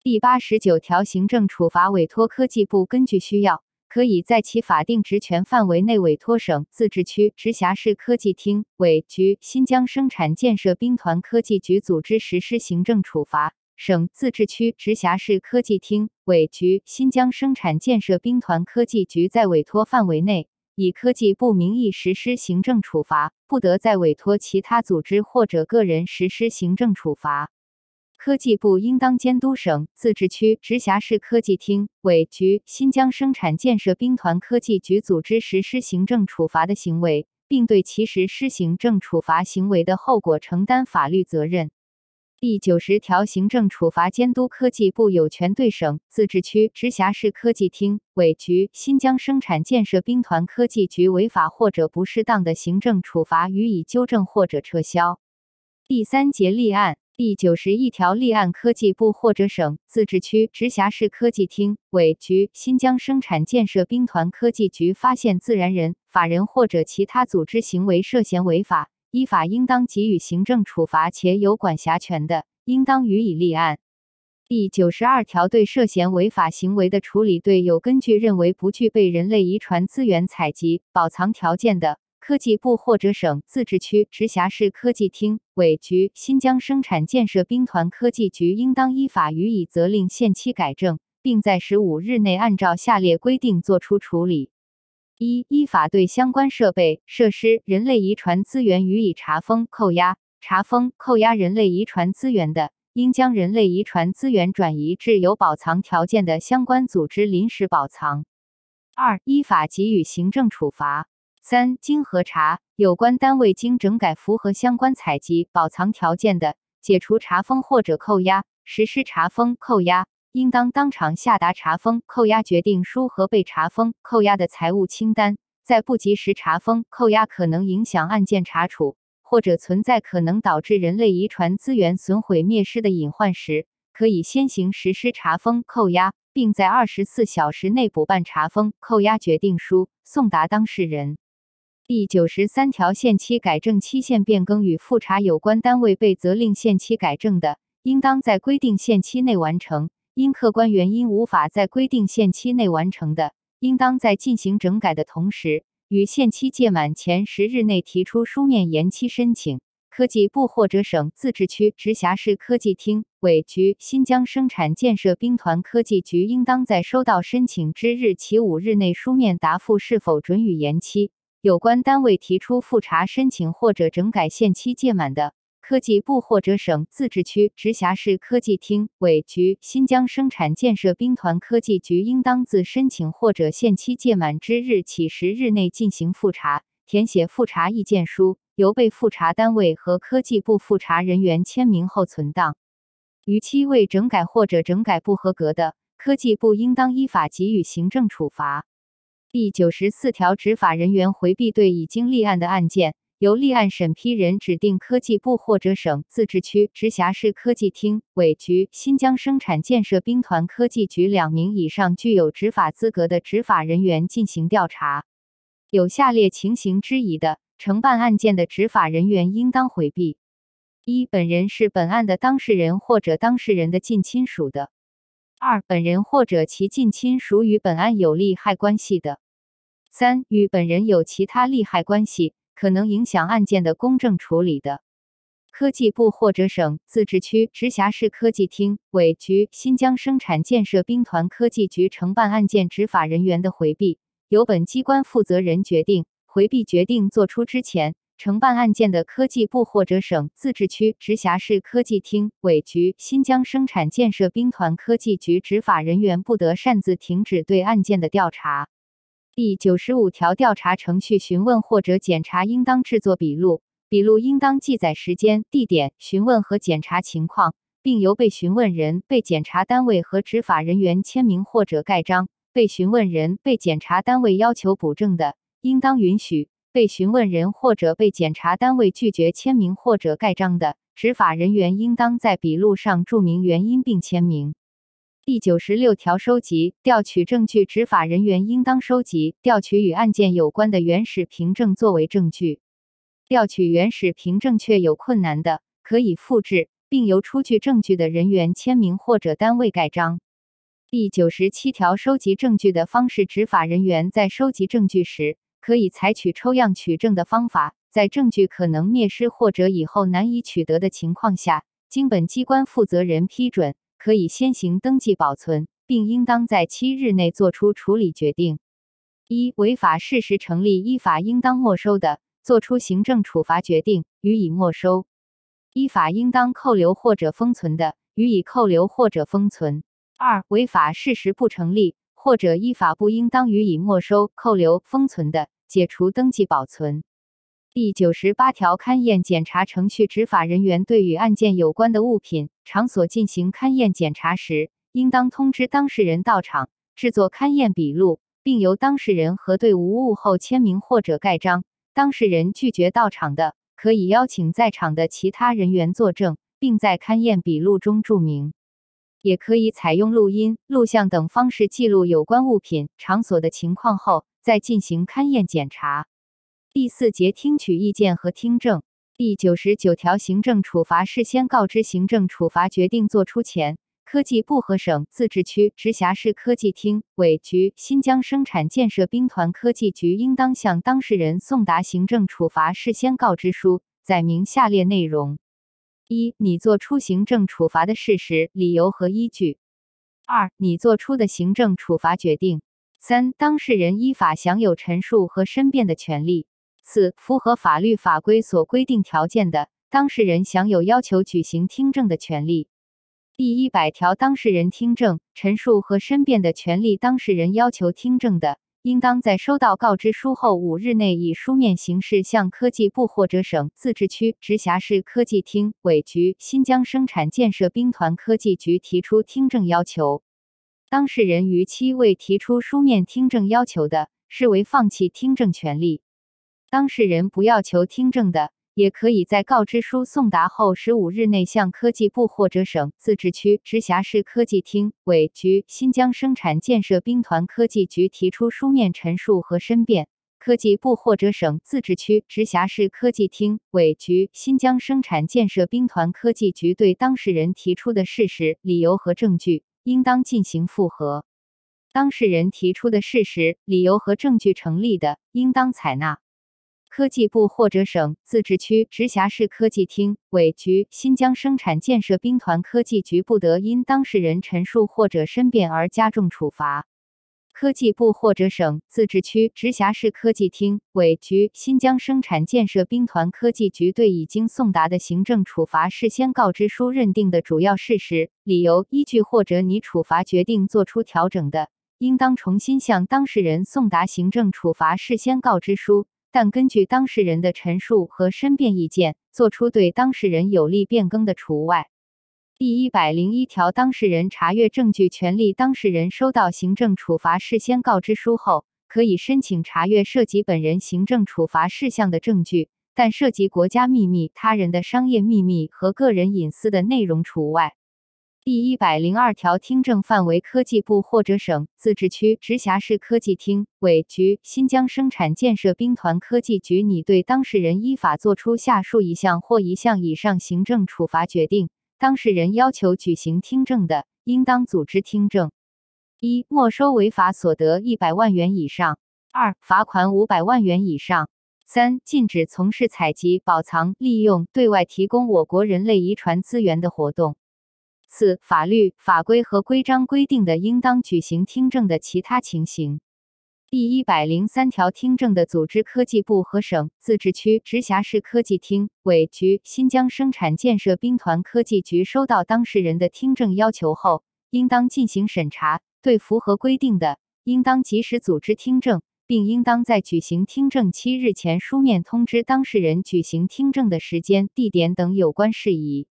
第八十九条，行政处罚委托科技部，根据需要，可以在其法定职权范围内委托省、自治区、直辖市科技厅、委局、新疆生产建设兵团科技局组织实施行政处罚。省、自治区、直辖市科技厅、委局、新疆生产建设兵团科技局在委托范围内，以科技部名义实施行政处罚，不得再委托其他组织或者个人实施行政处罚。科技部应当监督省、自治区、直辖市科技厅、委局、新疆生产建设兵团科技局组织实施行政处罚的行为，并对其实施行政处罚行为的后果承担法律责任。第九十条，行政处罚监督科技部有权对省、自治区、直辖市科技厅、委局、新疆生产建设兵团科技局违法或者不适当的行政处罚予以纠正或者撤销。第三节立案。第九十一条立案，科技部或者省、自治区、直辖市科技厅、委局、新疆生产建设兵团科技局发现自然人、法人或者其他组织行为涉嫌违法，依法应当给予行政处罚且有管辖权的，应当予以立案。第九十二条对涉嫌违法行为的处理，对有根据认为不具备人类遗传资源采集、保藏条件的。科技部或者省、自治区、直辖市科技厅、委局、新疆生产建设兵团科技局应当依法予以责令限期改正，并在十五日内按照下列规定作出处理：一、依法对相关设备、设施、人类遗传资源予以查封、扣押；查封、扣押人类遗传资源的，应将人类遗传资源转移至有保藏条件的相关组织临时保藏。二、依法给予行政处罚。三、经核查，有关单位经整改符合相关采集、保藏条件的，解除查封或者扣押，实施查封、扣押，应当当场下达查封、扣押决定书和被查封、扣押的财物清单。在不及时查封、扣押可能影响案件查处，或者存在可能导致人类遗传资源损毁灭失的隐患时，可以先行实施查封、扣押，并在二十四小时内补办查封、扣押决定书，送达当事人。第九十三条，限期改正期限变更与复查有关单位被责令限期改正的，应当在规定限期内完成；因客观原因无法在规定限期内完成的，应当在进行整改的同时，于限期届满前十日内提出书面延期申请。科技部或者省、自治区、直辖市科技厅、委局、新疆生产建设兵团科技局应当在收到申请之日起五日内书面答复是否准予延期。有关单位提出复查申请或者整改限期届满的，科技部或者省、自治区、直辖市科技厅、委局、新疆生产建设兵团科技局应当自申请或者限期届满之日起十日内进行复查，填写复查意见书，由被复查单位和科技部复查人员签名后存档。逾期未整改或者整改不合格的，科技部应当依法给予行政处罚。第九十四条，执法人员回避对已经立案的案件，由立案审批人指定科技部或者省、自治区、直辖市科技厅、委局、新疆生产建设兵团科技局两名以上具有执法资格的执法人员进行调查。有下列情形之一的，承办案件的执法人员应当回避：一、本人是本案的当事人或者当事人的近亲属的；二、本人或者其近亲属与本案有利害关系的。三、与本人有其他利害关系，可能影响案件的公正处理的，科技部或者省、自治区、直辖市科技厅、委局、新疆生产建设兵团科技局承办案件执法人员的回避，由本机关负责人决定。回避决定作出之前，承办案件的科技部或者省、自治区、直辖市科技厅、委局、新疆生产建设兵团科技局执法人员不得擅自停止对案件的调查。第九十五条，调查程序询问或者检查应当制作笔录，笔录应当记载时间、地点、询问和检查情况，并由被询问人、被检查单位和执法人员签名或者盖章。被询问人、被检查单位要求补正的，应当允许；被询问人或者被检查单位拒绝签名或者盖章的，执法人员应当在笔录上注明原因并签名。第九十六条，收集、调取证据，执法人员应当收集、调取与案件有关的原始凭证作为证据。调取原始凭证确有困难的，可以复制，并由出具证据的人员签名或者单位盖章。第九十七条，收集证据的方式，执法人员在收集证据时，可以采取抽样取证的方法，在证据可能灭失或者以后难以取得的情况下，经本机关负责人批准。可以先行登记保存，并应当在七日内作出处理决定。一、违法事实成立，依法应当没收的，作出行政处罚决定，予以没收；依法应当扣留或者封存的，予以扣留或者封存。二、违法事实不成立，或者依法不应当予以没收、扣留、封存的，解除登记保存。第九十八条，勘验检查程序，执法人员对与案件有关的物品、场所进行勘验检查时，应当通知当事人到场，制作勘验笔录，并由当事人核对无误后签名或者盖章。当事人拒绝到场的，可以邀请在场的其他人员作证，并在勘验笔录中注明。也可以采用录音、录像等方式记录有关物品、场所的情况后，再进行勘验检查。第四节听取意见和听证。第九十九条，行政处罚事先告知行政处罚决定作出前，科技部和省、自治区、直辖市科技厅、委局、新疆生产建设兵团科技局应当向当事人送达行政处罚事先告知书，载明下列内容：一、你作出行政处罚的事实、理由和依据；二、你作出的行政处罚决定；三、当事人依法享有陈述和申辩的权利。四、符合法律法规所规定条件的当事人享有要求举行听证的权利。第一百条，当事人听证、陈述和申辩的权利，当事人要求听证的，应当在收到告知书后五日内，以书面形式向科技部或者省、自治区、直辖市科技厅、委局、新疆生产建设兵团科技局提出听证要求。当事人逾期未提出书面听证要求的，视为放弃听证权利。当事人不要求听证的，也可以在告知书送达后十五日内向科技部或者省、自治区、直辖市科技厅、委局、新疆生产建设兵团科技局提出书面陈述和申辩。科技部或者省、自治区、直辖市科技厅、委局、新疆生产建设兵团科技局对当事人提出的事实、理由和证据，应当进行复核。当事人提出的事实、理由和证据成立的，应当采纳。科技部或者省、自治区、直辖市科技厅、委局、新疆生产建设兵团科技局不得因当事人陈述或者申辩而加重处罚。科技部或者省、自治区、直辖市科技厅、委局、新疆生产建设兵团科技局对已经送达的行政处罚事先告知书认定的主要事实、理由、依据或者拟处罚决定作出调整的，应当重新向当事人送达行政处罚事先告知书。但根据当事人的陈述和申辩意见，作出对当事人有利变更的除外。第一百零一条，当事人查阅证据权利。当事人收到行政处罚事先告知书后，可以申请查阅涉及本人行政处罚事项的证据，但涉及国家秘密、他人的商业秘密和个人隐私的内容除外。第一百零二条，听证范围科技部或者省、自治区、直辖市科技厅、委局、新疆生产建设兵团科技局拟对当事人依法作出下述一项或一项以上行政处罚决定，当事人要求举行听证的，应当组织听证：一、没收违法所得一百万元以上；二、罚款五百万元以上；三、禁止从事采集、保藏、利用、对外提供我国人类遗传资源的活动。四、法律法规和规章规定的应当举行听证的其他情形。第一百零三条，听证的组织科技部和省、自治区、直辖市科技厅、委局、新疆生产建设兵团科技局收到当事人的听证要求后，应当进行审查，对符合规定的，应当及时组织听证，并应当在举行听证七日前书面通知当事人举行听证的时间、地点等有关事宜。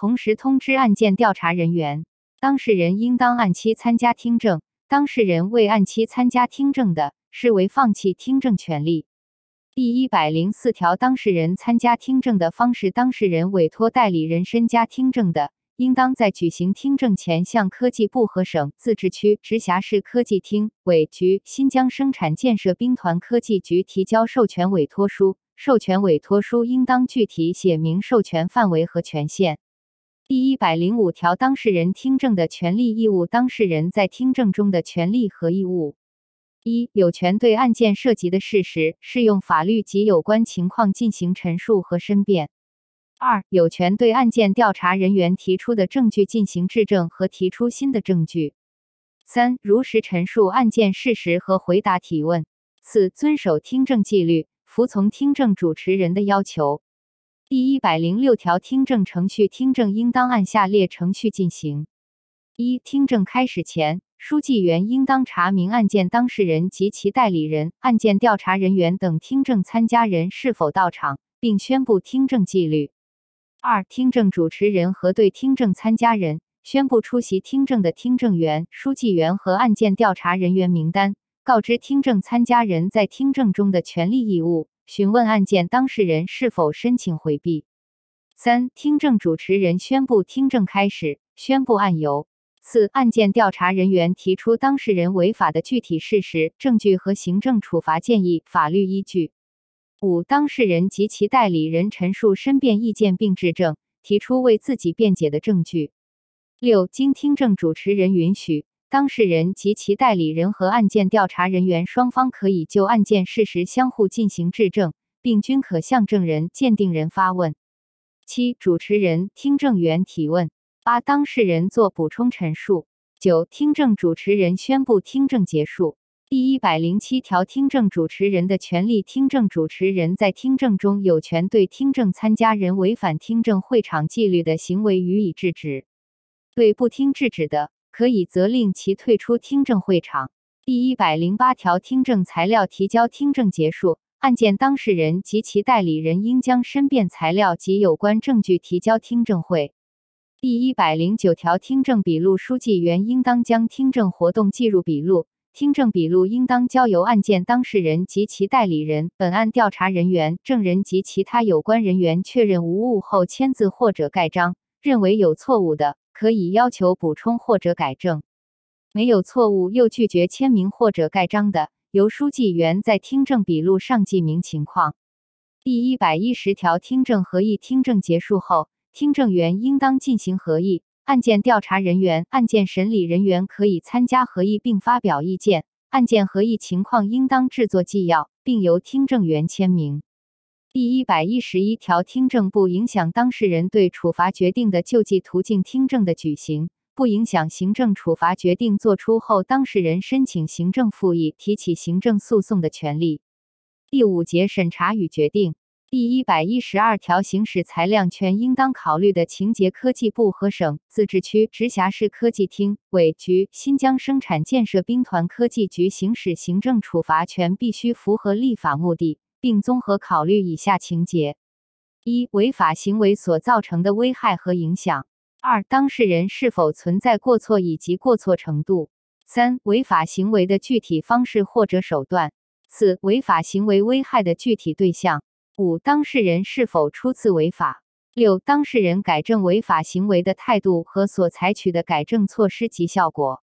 同时通知案件调查人员，当事人应当按期参加听证。当事人未按期参加听证的，视为放弃听证权利。第一百零四条，当事人参加听证的方式，当事人委托代理人身家听证的，应当在举行听证前向科技部和省、自治区、直辖市科技厅、委局、新疆生产建设兵团科技局提交授权委托书。授权委托书应当具体写明授权范围和权限。第一百零五条，当事人听证的权利义务。当事人在听证中的权利和义务：一、有权对案件涉及的事实、适用法律及有关情况进行陈述和申辩；二、有权对案件调查人员提出的证据进行质证和提出新的证据；三、如实陈述案件事实和回答提问；四、遵守听证纪律，服从听证主持人的要求。第一百零六条，听证程序，听证应当按下列程序进行：一、听证开始前，书记员应当查明案件当事人及其代理人、案件调查人员等听证参加人是否到场，并宣布听证纪律。二、听证主持人核对听证参加人，宣布出席听证的听证员、书记员和案件调查人员名单，告知听证参加人在听证中的权利义务。询问案件当事人是否申请回避。三、听证主持人宣布听证开始，宣布案由。四、案件调查人员提出当事人违法的具体事实、证据和行政处罚建议、法律依据。五、当事人及其代理人陈述申辩意见并质证，提出为自己辩解的证据。六、经听证主持人允许。当事人及其代理人和案件调查人员双方可以就案件事实相互进行质证，并均可向证人、鉴定人发问。七、主持人、听证员提问。八、当事人做补充陈述。九、听证主持人宣布听证结束。第一百零七条，听证主持人的权利。听证主持人在听证中有权对听证参加人违反听证会场纪律的行为予以制止，对不听制止的。可以责令其退出听证会场。第一百零八条，听证材料提交听证结束，案件当事人及其代理人应将申辩材料及有关证据提交听证会。第一百零九条，听证笔录书记员应当将听证活动记入笔录，听证笔录应当交由案件当事人及其代理人、本案调查人员、证人及其他有关人员确认无误后签字或者盖章，认为有错误的，可以要求补充或者改正；没有错误又拒绝签名或者盖章的，由书记员在听证笔录上记明情况。第一百一十条，听证合议听证结束后。听证员应当进行合议，案件调查人员、案件审理人员可以参加合议并发表意见。案件合议情况应当制作纪要，并由听证员签名。第一百一十一条，听证不影响当事人对处罚决定的救济途径听证的举行，不影响行政处罚决定作出后当事人申请行政复议、提起行政诉讼的权利。第五节审查与决定。第一百一十二条，行使裁量权应当考虑的情节，科技部和省、自治区、直辖市科技厅、委局、新疆生产建设兵团科技局行使行政处罚权，必须符合立法目的，并综合考虑以下情节：一、违法行为所造成的危害和影响；二、当事人是否存在过错以及过错程度；三、违法行为的具体方式或者手段；四、违法行为危害的具体对象。五、当事人是否初次违法？六、当事人改正违法行为的态度和所采取的改正措施及效果。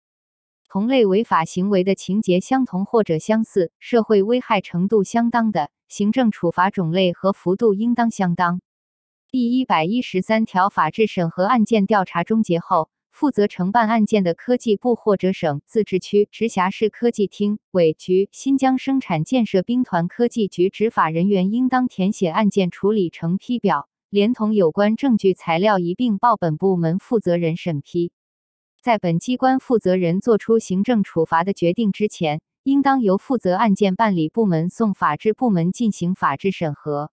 同类违法行为的情节相同或者相似，社会危害程度相当的，行政处罚种类和幅度应当相当。第一百一十三条，法制审核案件调查终结后。负责承办案件的科技部或者省、自治区、直辖市科技厅、委局、新疆生产建设兵团科技局执法人员应当填写案件处理成批表，连同有关证据材料一并报本部门负责人审批。在本机关负责人作出行政处罚的决定之前，应当由负责案件办理部门送法制部门进行法制审核。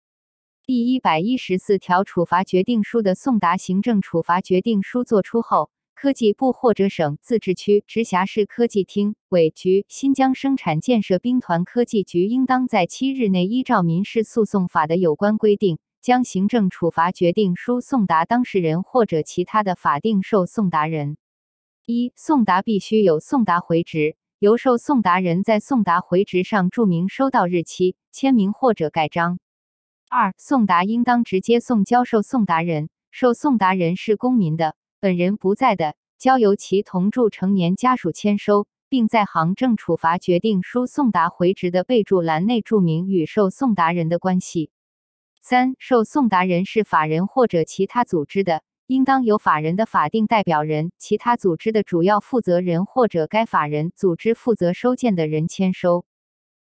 第一百一十四条，处罚决定书的送达行政处罚决定书作出后。科技部或者省、自治区、直辖市科技厅、委局、新疆生产建设兵团科技局应当在七日内依照民事诉讼法的有关规定，将行政处罚决定书送达当事人或者其他的法定受送达人。一、送达必须有送达回执，由受送达人在送达回执上注明收到日期、签名或者盖章。二、送达应当直接送交受送达人，受送达人是公民的。本人不在的，交由其同住成年家属签收，并在行政处罚决定书送达回执的备注栏内注明与受送达人的关系。三、受送达人是法人或者其他组织的，应当由法人的法定代表人、其他组织的主要负责人或者该法人、组织负责收件的人签收。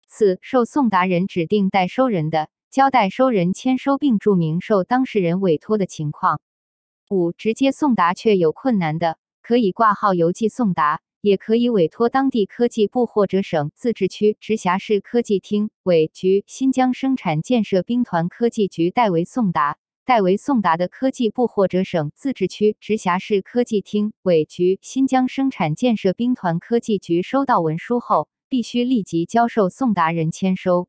四、受送达人指定代收人的，交代收人签收并注明受当事人委托的情况。五、直接送达却有困难的，可以挂号邮寄送达，也可以委托当地科技部或者省、自治区、直辖市科技厅、委局、新疆生产建设兵团科技局代为送达。代为送达的科技部或者省、自治区、直辖市科技厅、委局、新疆生产建设兵团科技局收到文书后，必须立即交受送达人签收。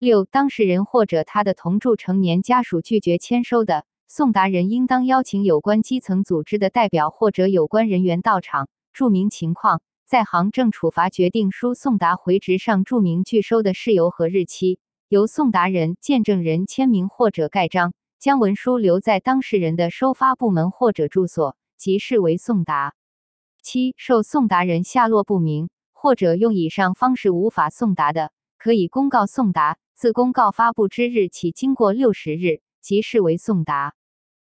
六、当事人或者他的同住成年家属拒绝签收的。送达人应当邀请有关基层组织的代表或者有关人员到场，注明情况，在行政处罚决定书送达回执上注明拒收的事由和日期，由送达人、见证人签名或者盖章，将文书留在当事人的收发部门或者住所，即视为送达。七、受送达人下落不明，或者用以上方式无法送达的，可以公告送达，自公告发布之日起，经过六十日，即视为送达。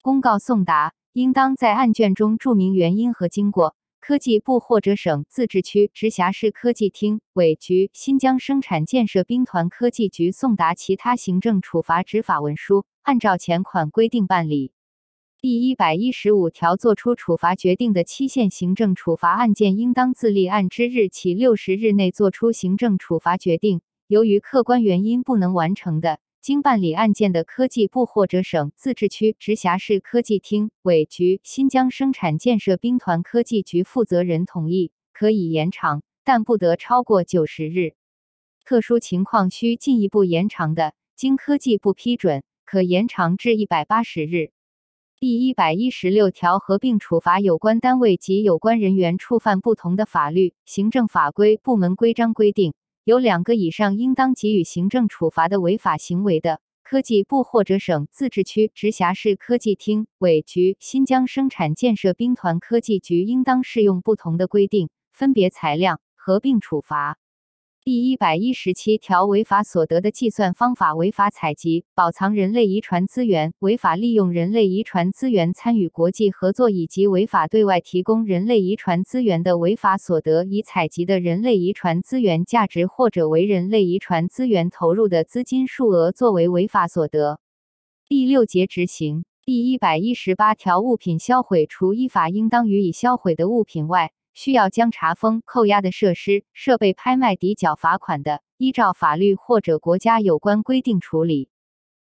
公告送达应当在案卷中注明原因和经过。科技部或者省、自治区、直辖市科技厅、委局、新疆生产建设兵团科技局送达其他行政处罚执法文书，按照前款规定办理。第一百一十五条，作出处罚决定的期限，行政处罚案件应当自立案之日起六十日内作出行政处罚决定。由于客观原因不能完成的，经办理案件的科技部或者省、自治区、直辖市科技厅、委局、新疆生产建设兵团科技局负责人同意，可以延长，但。不得超过九十日。特殊情况需进一步延长的，经科技部批准，可延长至一百八十日。第一百一十六条合并处罚有关单位及有关人员触犯不同的法律、行政法规、部门规章规定，有两个以上应当给予行政处罚的违法行为的，科技部或者省、自治区、直辖市科技厅、委局、新疆生产建设兵团科技局应当适用不同的规定，分别裁量、合并处罚。第一百一十七条，违法所得的计算方法，违法采集、保藏人类遗传资源，违法利用人类遗传资源参与国际合作，以及违法对外提供人类遗传资源的违法所得，以采集的人类遗传资源价值或者为人类遗传资源投入的资金数额作为违法所得。第六节执行。第一百一十八条，物品销毁，除依法应当予以销毁的物品外，需要将查封、扣押的设施、设备拍卖抵缴罚款的，依照法律或者国家有关规定处理；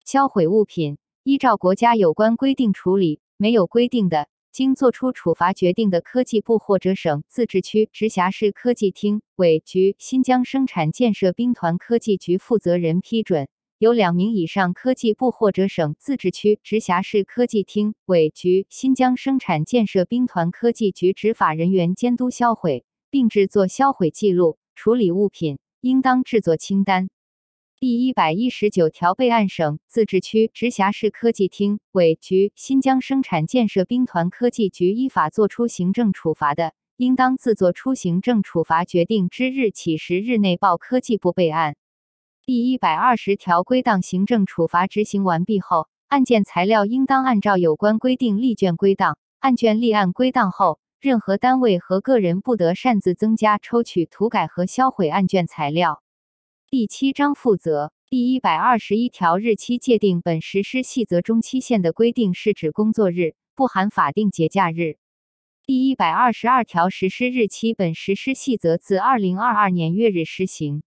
销毁物品，依照国家有关规定处理。没有规定的，经作出处罚决定的科技部或者省、自治区、直辖市科技厅、委局、新疆生产建设兵团科技局负责人批准。有两名以上科技部或者省、自治区、直辖市科技厅、委局、新疆生产建设兵团科技局执法人员监督销毁，并制作销毁记录。处理物品应当制作清单。第一百一十九条，备案省、自治区、直辖市科技厅、委局、新疆生产建设兵团科技局依法作出行政处罚的，应当自作出行政处罚决定之日起十日内报科技部备案。第一百二十条，归档行政处罚执行完毕后，案件材料应当按照有关规定立卷归档。案卷立案归档后，任何单位和个人不得擅自增加、抽取、涂改和销毁案卷材料。第七章负责。第一百二十一条，日期界定本实施细则中期限的规定是指工作日，不含法定节假日。第一百二十二条，实施日期本实施细则自二零二二年月日施行。